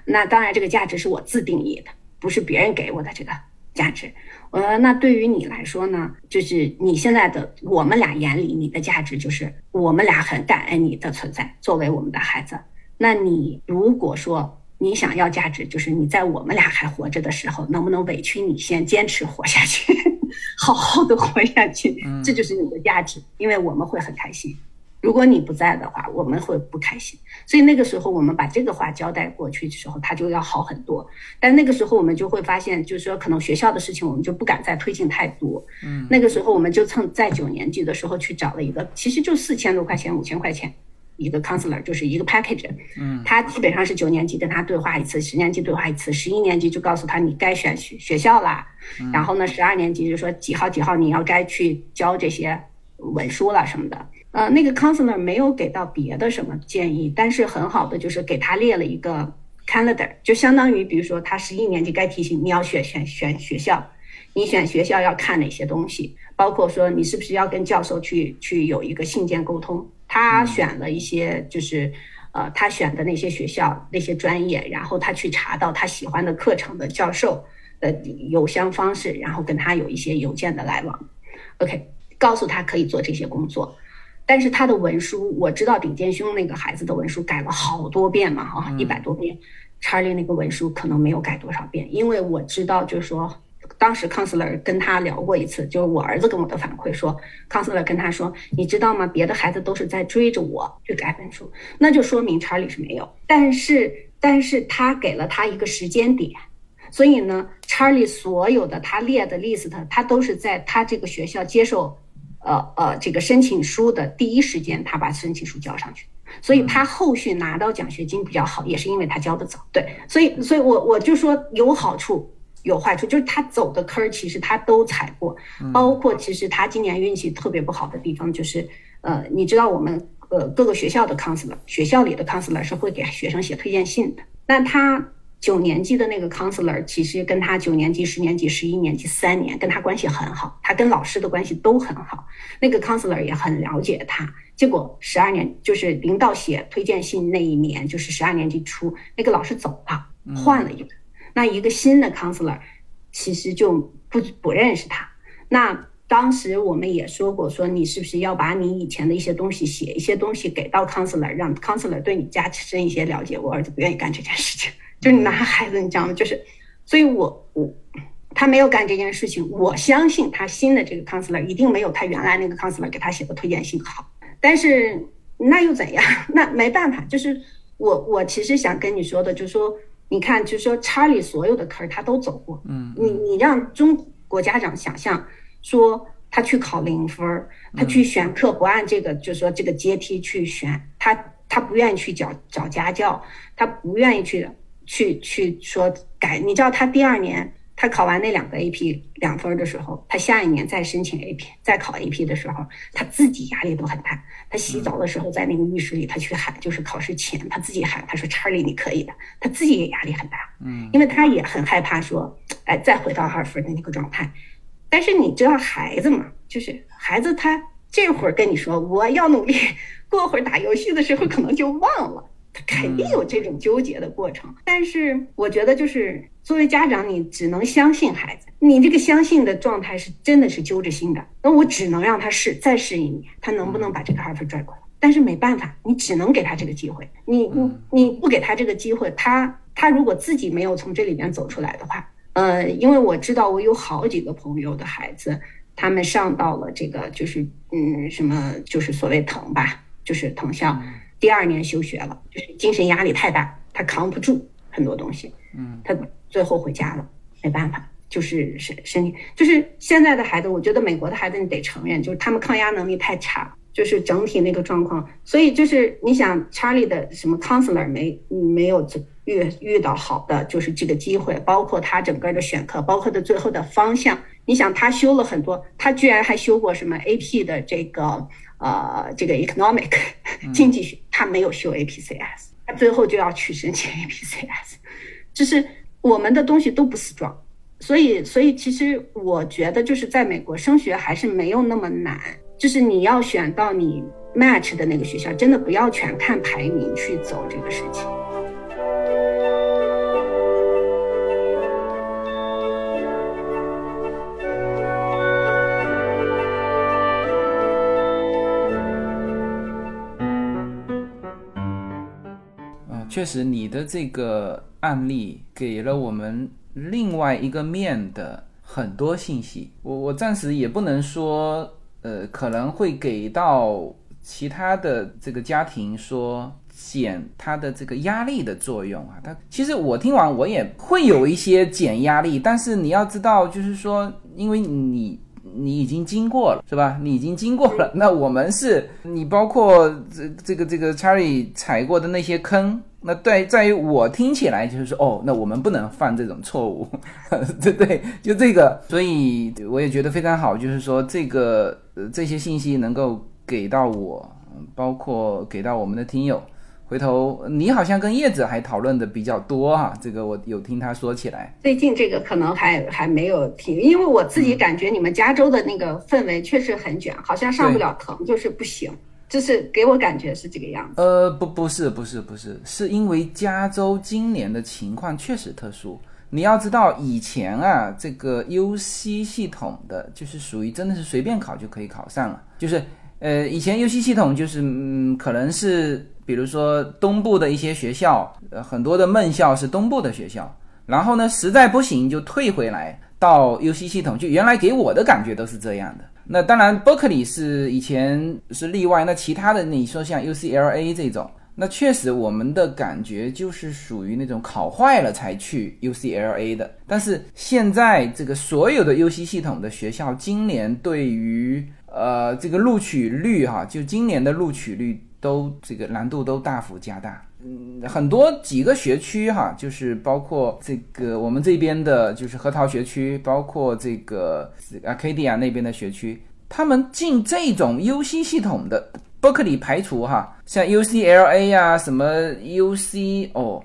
Speaker 2: 那当然，这个价值是我自定义的，不是别人给我的这个。价值，呃，那对于你来说呢？就是你现在的我们俩眼里，你的价值就是我们俩很感恩你的存在，作为我们的孩子。那你如果说你想要价值，就是你在我们俩还活着的时候，能不能委屈你先坚持活下去，(laughs) 好好的活下去？这就是你的价值，因为我们会很开心。如果你不在的话，我们会不开心。所以那个时候，我们把这个话交代过去的时候，他就要好很多。但那个时候，我们就会发现，就是说，可能学校的事情，我们就不敢再推进太多。
Speaker 1: 嗯，
Speaker 2: 那个时候，我们就趁在九年级的时候去找了一个，其实就四千多块钱、五千块钱一个 counselor，就是一个 package。
Speaker 1: 嗯，
Speaker 2: 他基本上是九年级跟他对话一次，十年级对话一次，十一年级就告诉他你该选学学校啦。然后呢，十二年级就说几号几号你要该去交这些文书了什么的。呃，那个 counselor 没有给到别的什么建议，但是很好的就是给他列了一个 calendar，就相当于比如说他十一年级该提醒你要选选选学校，你选学校要看哪些东西，包括说你是不是要跟教授去去有一个信件沟通。他选了一些就是呃他选的那些学校那些专业，然后他去查到他喜欢的课程的教授的邮箱方式，然后跟他有一些邮件的来往。OK，告诉他可以做这些工作。但是他的文书，我知道顶尖兄那个孩子的文书改了好多遍嘛，哈，一百多遍。查理那个文书可能没有改多少遍，因为我知道，就是说，当时 counselor 跟他聊过一次，就是我儿子跟我的反馈说，counselor 跟他说，你知道吗？别的孩子都是在追着我去改文书，那就说明查理是没有。但是，但是他给了他一个时间点，所以呢，查理所有的他列的 list，他都是在他这个学校接受。呃呃，这个申请书的第一时间，他把申请书交上去，所以他后续拿到奖学金比较好，也是因为他交的早。对，所以所以我我就说有好处有坏处，就是他走的坑儿其实他都踩过，包括其实他今年运气特别不好的地方就是，呃，你知道我们呃各个学校的 counselor，学校里的 counselor 是会给学生写推荐信的，那他。九年级的那个 counselor 其实跟他九年级、十年级、十一年级三年跟他关系很好，他跟老师的关系都很好。那个 counselor 也很了解他。结果十二年就是临到写推荐信那一年，就是十二年级初，那个老师走了，换了一个。那一个新的 counselor 其实就不不认识他。那当时我们也说过，说你是不是要把你以前的一些东西写一些东西给到 counselor，让 counselor 对你加深一些了解。我儿子不愿意干这件事情。就是男孩子，你知道吗？就是，所以我我他没有干这件事情。我相信他新的这个 counselor 一定没有他原来那个 counselor 给他写的推荐信好。但是那又怎样？(laughs) 那没办法。就是我我其实想跟你说的，就是说，你看，就是说，查理所有的坑他都走过。嗯，你你让中国家长想象说他去考零分他去选课不按这个，就是说这个阶梯去选，他他不愿意去找找家教，他不愿意去。去去说改，你知道他第二年他考完那两个 AP 两分的时候，他下一年再申请 AP 再考 AP 的时候，他自己压力都很大。他洗澡的时候在那个浴室里，他去喊，就是考试前他自己喊，他说查理你可以的，他自己也压力很大，嗯，因为他也很害怕说，哎，再回到二分的那个状态。但是你知道孩子嘛，就是孩子他这会儿跟你说我要努力，过会儿打游戏的时候可能就忘了。肯定有这种纠结的过程，但是我觉得就是作为家长，你只能相信孩子。你这个相信的状态是真的是揪着心的。那我只能让他试，再试一年，他能不能把这个二分拽过来？但是没办法，你只能给他这个机会。你你你不给他这个机会，他他如果自己没有从这里面走出来的话，呃，因为我知道我有好几个朋友的孩子，他们上到了这个就是嗯什么就是所谓藤吧，就是藤校。第二年休学了，就是精神压力太大，他扛不住很多东西，嗯，他最后回家了，没办法，就是身身体，就是现在的孩子，我觉得美国的孩子你得承认，就是他们抗压能力太差，就是整体那个状况，所以就是你想查理的什么 counselor 没没有遇遇到好的，就是这个机会，包括他整个的选课，包括他最后的方向，你想他修了很多，他居然还修过什么 AP 的这个。呃，这个 economic (laughs) 经济学，他没有修 APCS，他最后就要去申请 APCS，就是我们的东西都不 strong，所以，所以其实我觉得就是在美国升学还是没有那么难，就是你要选到你 match 的那个学校，真的不要全看排名去走这个事情。
Speaker 1: 确实，你的这个案例给了我们另外一个面的很多信息。我我暂时也不能说，呃，可能会给到其他的这个家庭说减他的这个压力的作用啊。他其实我听完我也会有一些减压力，但是你要知道，就是说，因为你。你已经经过了，是吧？你已经经过了。那我们是你包括这这个这个查理踩过的那些坑，那对在于我听起来就是说，哦，那我们不能犯这种错误，对对，就这个。所以我也觉得非常好，就是说这个呃这些信息能够给到我，包括给到我们的听友。回头你好像跟叶子还讨论的比较多哈，这个我有听他说起来。
Speaker 2: 最近这个可能还还没有听，因为我自己感觉你们加州的那个氛围确实很卷，好像上不了藤就是不行，就是给我感觉是这个样子。
Speaker 1: 呃，不，不是，不是，不是，是因为加州今年的情况确实特殊。你要知道，以前啊，这个 UC 系统的就是属于真的是随便考就可以考上了，就是呃，以前 UC 系统就是嗯，可能是。比如说东部的一些学校，呃，很多的梦校是东部的学校，然后呢，实在不行就退回来到 U C 系统，就原来给我的感觉都是这样的。那当然伯克利是以前是例外，那其他的你说像 U C L A 这种，那确实我们的感觉就是属于那种考坏了才去 U C L A 的。但是现在这个所有的 U C 系统的学校，今年对于呃这个录取率哈，就今年的录取率。都这个难度都大幅加大，嗯，很多几个学区哈，就是包括这个我们这边的，就是核桃学区，包括这个阿 K D 啊那边的学区，他们进这种 U C 系统的，伯克利排除哈，像 U C L A 呀，什么 U C 哦，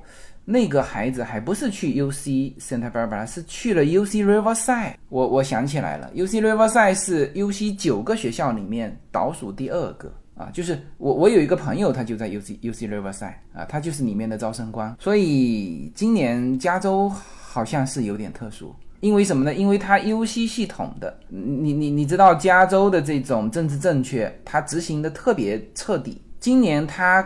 Speaker 1: 那个孩子还不是去 U C Santa Barbara，是去了 U C Riverside。我我想起来了，U C Riverside 是 U C 九个学校里面倒数第二个。啊，就是我，我有一个朋友，他就在 U C U C Riverside 啊，他就是里面的招生官。所以今年加州好像是有点特殊，因为什么呢？因为它 U C 系统的，你你你知道加州的这种政治正确，它执行的特别彻底。今年它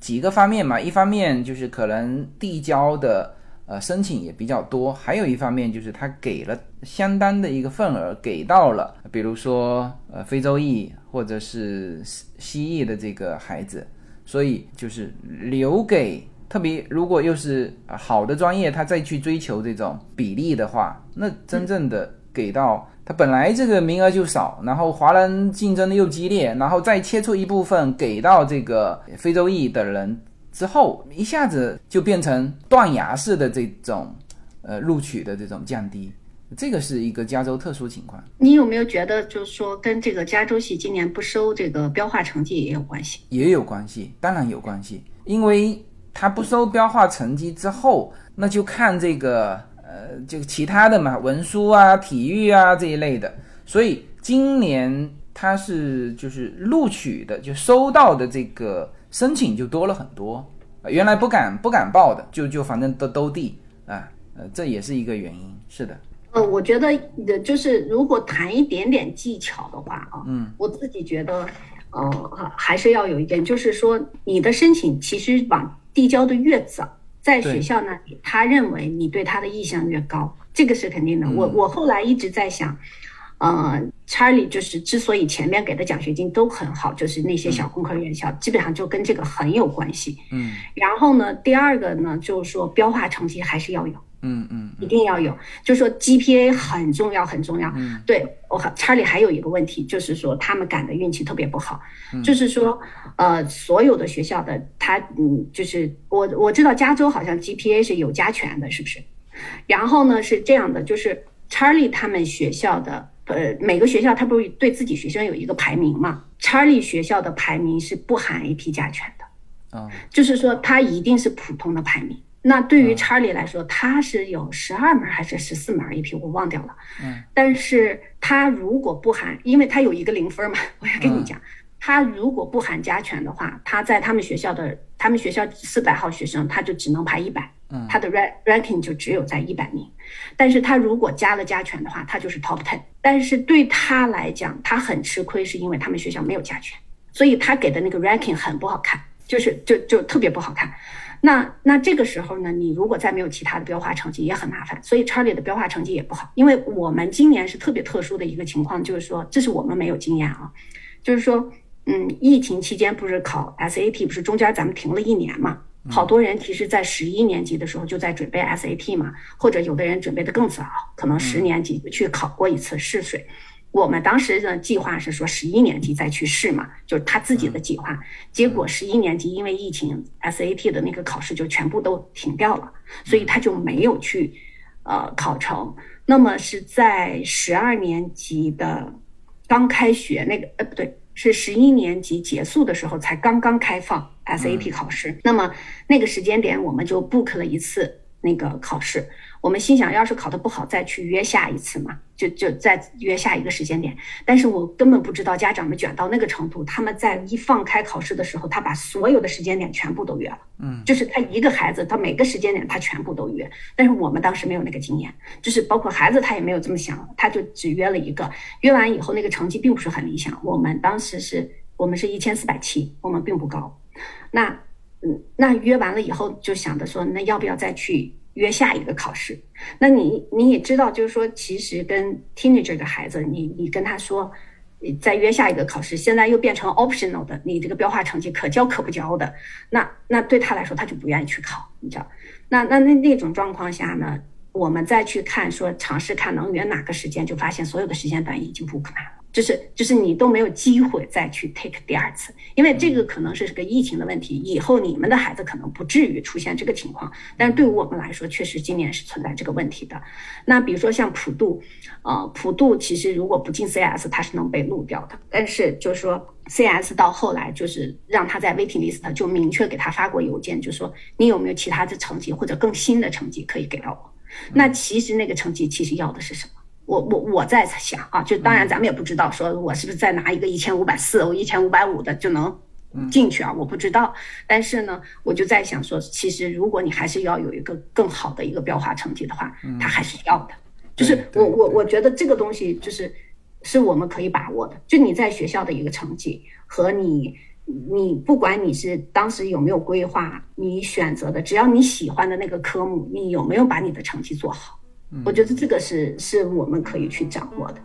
Speaker 1: 几个方面嘛，一方面就是可能递交的。呃，申请也比较多，还有一方面就是他给了相当的一个份额给到了，比如说呃非洲裔或者是西西裔的这个孩子，所以就是留给特别如果又是好的专业，他再去追求这种比例的话，那真正的给到他本来这个名额就少，然后华人竞争的又激烈，然后再切出一部分给到这个非洲裔的人。之后一下子就变成断崖式的这种，呃，录取的这种降低，这个是一个加州特殊情况。
Speaker 2: 你有没有觉得，就是说跟这个加州系今年不收这个标化成绩也有关系？
Speaker 1: 也有关系，当然有关系，因为他不收标化成绩之后，那就看这个，呃，就其他的嘛，文书啊、体育啊这一类的。所以今年他是就是录取的，就收到的这个。申请就多了很多，原来不敢不敢报的，就就反正都都递啊，呃，这也是一个原因。是的，
Speaker 2: 呃，我觉得的就是如果谈一点点技巧的话啊，嗯，我自己觉得，呃，还是要有一点，就是说你的申请其实往递交的越早，在学校那里，他认为你对他的意向越高，这个是肯定的。我我后来一直在想。呃，Charlie 就是之所以前面给的奖学金都很好，就是那些小工科院校基本上就跟这个很有关系。嗯，然后呢，第二个呢，就是说标化成绩还是要有。
Speaker 1: 嗯嗯，
Speaker 2: 一定要有，就是说 GPA 很重要很重要。嗯，对我 Charlie 还有一个问题，就是说他们赶的运气特别不好，就是说呃，所有的学校的他嗯，就是我我知道加州好像 GPA 是有加权的，是不是？然后呢是这样的，就是 Charlie 他们学校的。呃，每个学校他不是对自己学生有一个排名嘛？Charlie 学校的排名是不含 AP 加权的，
Speaker 1: 啊，
Speaker 2: 就是说他一定是普通的排名。那对于 Charlie 来说，他是有十二门还是十四门 AP，我忘掉了。嗯，但是他如果不含，因为他有一个零分嘛，(laughs) 我要跟你讲，他如果不含加权的话，他在他们学校的，他们学校四百号学生，他就只能排一百。他的 rank ranking 就只有在一百名，但是他如果加了加权的话，他就是 top ten。但是对他来讲，他很吃亏，是因为他们学校没有加权，所以他给的那个 ranking 很不好看，就是就就特别不好看。那那这个时候呢，你如果再没有其他的标化成绩，也很麻烦。所以 Charlie 的标化成绩也不好，因为我们今年是特别特殊的一个情况，就是说这是我们没有经验啊，就是说，嗯，疫情期间不是考 SAT，不是中间咱们停了一年嘛。好多人其实，在十一年级的时候就在准备 SAT 嘛，或者有的人准备的更早，可能十年级去考过一次试水。我们当时的计划是说十一年级再去试嘛，就是他自己的计划。结果十一年级因为疫情，SAT 的那个考试就全部都停掉了，所以他就没有去呃考成。那么是在十二年级的刚开学那个呃不对。是十一年级结束的时候才刚刚开放 SAT 考试。那么那个时间点，我们就 book 了一次那个考试。我们心想，要是考得不好，再去约下一次嘛，就就再约下一个时间点。但是我根本不知道家长们卷到那个程度，他们在一放开考试的时候，他把所有的时间点全部都约了。嗯，就是他一个孩子，他每个时间点他全部都约。但是我们当时没有那个经验，就是包括孩子他也没有这么想，他就只约了一个。约完以后，那个成绩并不是很理想。我们当时是我们是一千四百七，我们并不高。那嗯，那约完了以后就想着说，那要不要再去？约下一个考试，那你你也知道，就是说，其实跟 teenager 的孩子，你你跟他说，你再约下一个考试，现在又变成 optional 的，你这个标化成绩可交可不交的，那那对他来说，他就不愿意去考，你知道？那那那那种状况下呢，我们再去看说尝试看能约哪个时间，就发现所有的时间段已经 book 满了。就是就是你都没有机会再去 take 第二次，因为这个可能是个疫情的问题，以后你们的孩子可能不至于出现这个情况，但是对于我们来说，确实今年是存在这个问题的。那比如说像普渡，呃，普渡其实如果不进 CS，它是能被录掉的，但是就是说 CS 到后来就是让他在 waiting list 就明确给他发过邮件，就说你有没有其他的成绩或者更新的成绩可以给到我？那其实那个成绩其实要的是什么？我我我在想啊，就当然咱们也不知道，说我是不是再拿一个一千五百四，我一千五百五的就能进去啊？我不知道。但是呢，我就在想说，其实如果你还是要有一个更好的一个标化成绩的话，他还是要的。就是我我我觉得这个东西就是是我们可以把握的。就你在学校的一个成绩和你你不管你是当时有没有规划，你选择的只要你喜欢的那个科目，你有没有把你的成绩做好？我觉得这个是是我们可以去掌握的。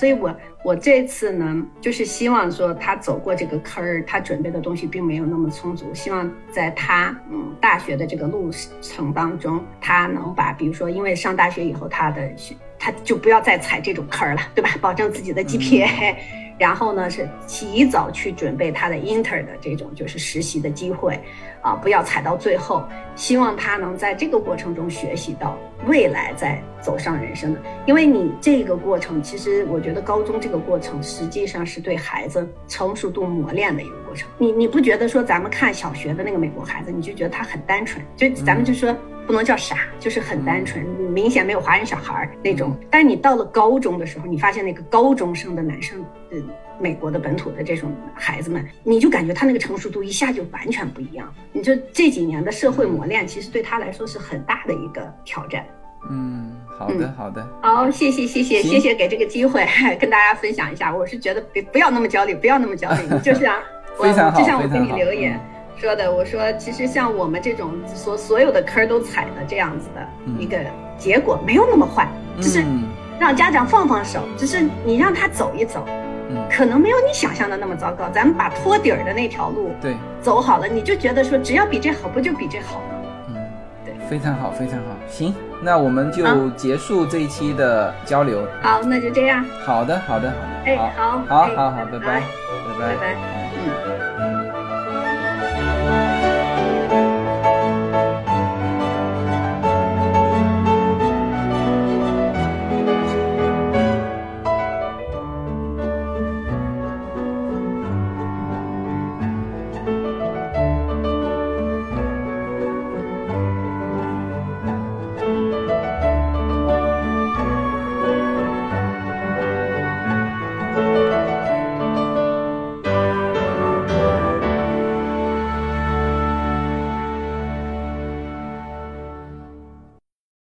Speaker 2: 所以我我这次呢，就是希望说他走过这个坑儿，他准备的东西并没有那么充足。希望在他嗯大学的这个路程当中，他能把，比如说，因为上大学以后，他的他就不要再踩这种坑儿了，对吧？保证自己的 GPA。然后呢，是提早去准备他的 inter 的这种就是实习的机会，啊，不要踩到最后。希望他能在这个过程中学习到未来再走上人生的。因为你这个过程，其实我觉得高中这个过程实际上是对孩子成熟度磨练的一个过程。你你不觉得说咱们看小学的那个美国孩子，你就觉得他很单纯，就咱们就说。不能叫傻，就是很单纯，明显没有华人小孩那种。但你到了高中的时候，你发现那个高中生的男生，呃，美国的本土的这种孩子们，你就感觉他那个成熟度一下就完全不一样。你就这几年的社会磨练，其实对他来说是很大的一个挑战。
Speaker 1: 嗯，好的，好的，
Speaker 2: 好，谢谢，谢谢，谢谢给这个机会跟大家分享一下。我是觉得别不要那么焦虑，不要那么焦虑，就是啊，(laughs)
Speaker 1: 我，
Speaker 2: 就像我给你留言。说的，我说其实像我们这种所所有的坑都踩的这样子的一个结果没有那么坏，就是让家长放放手，只是你让他走一走，可能没有你想象的那么糟糕。咱们把托底儿的那条路
Speaker 1: 对
Speaker 2: 走好了，你就觉得说只要比这好，不就比这好吗？
Speaker 1: 嗯，对，非常好，非常好。行，那我们就结束这一期的交流。
Speaker 2: 好，那就这样。
Speaker 1: 好的，好的，好的。
Speaker 2: 哎，
Speaker 1: 好，
Speaker 2: 好，
Speaker 1: 好，好，拜拜，
Speaker 2: 拜拜，拜拜，嗯。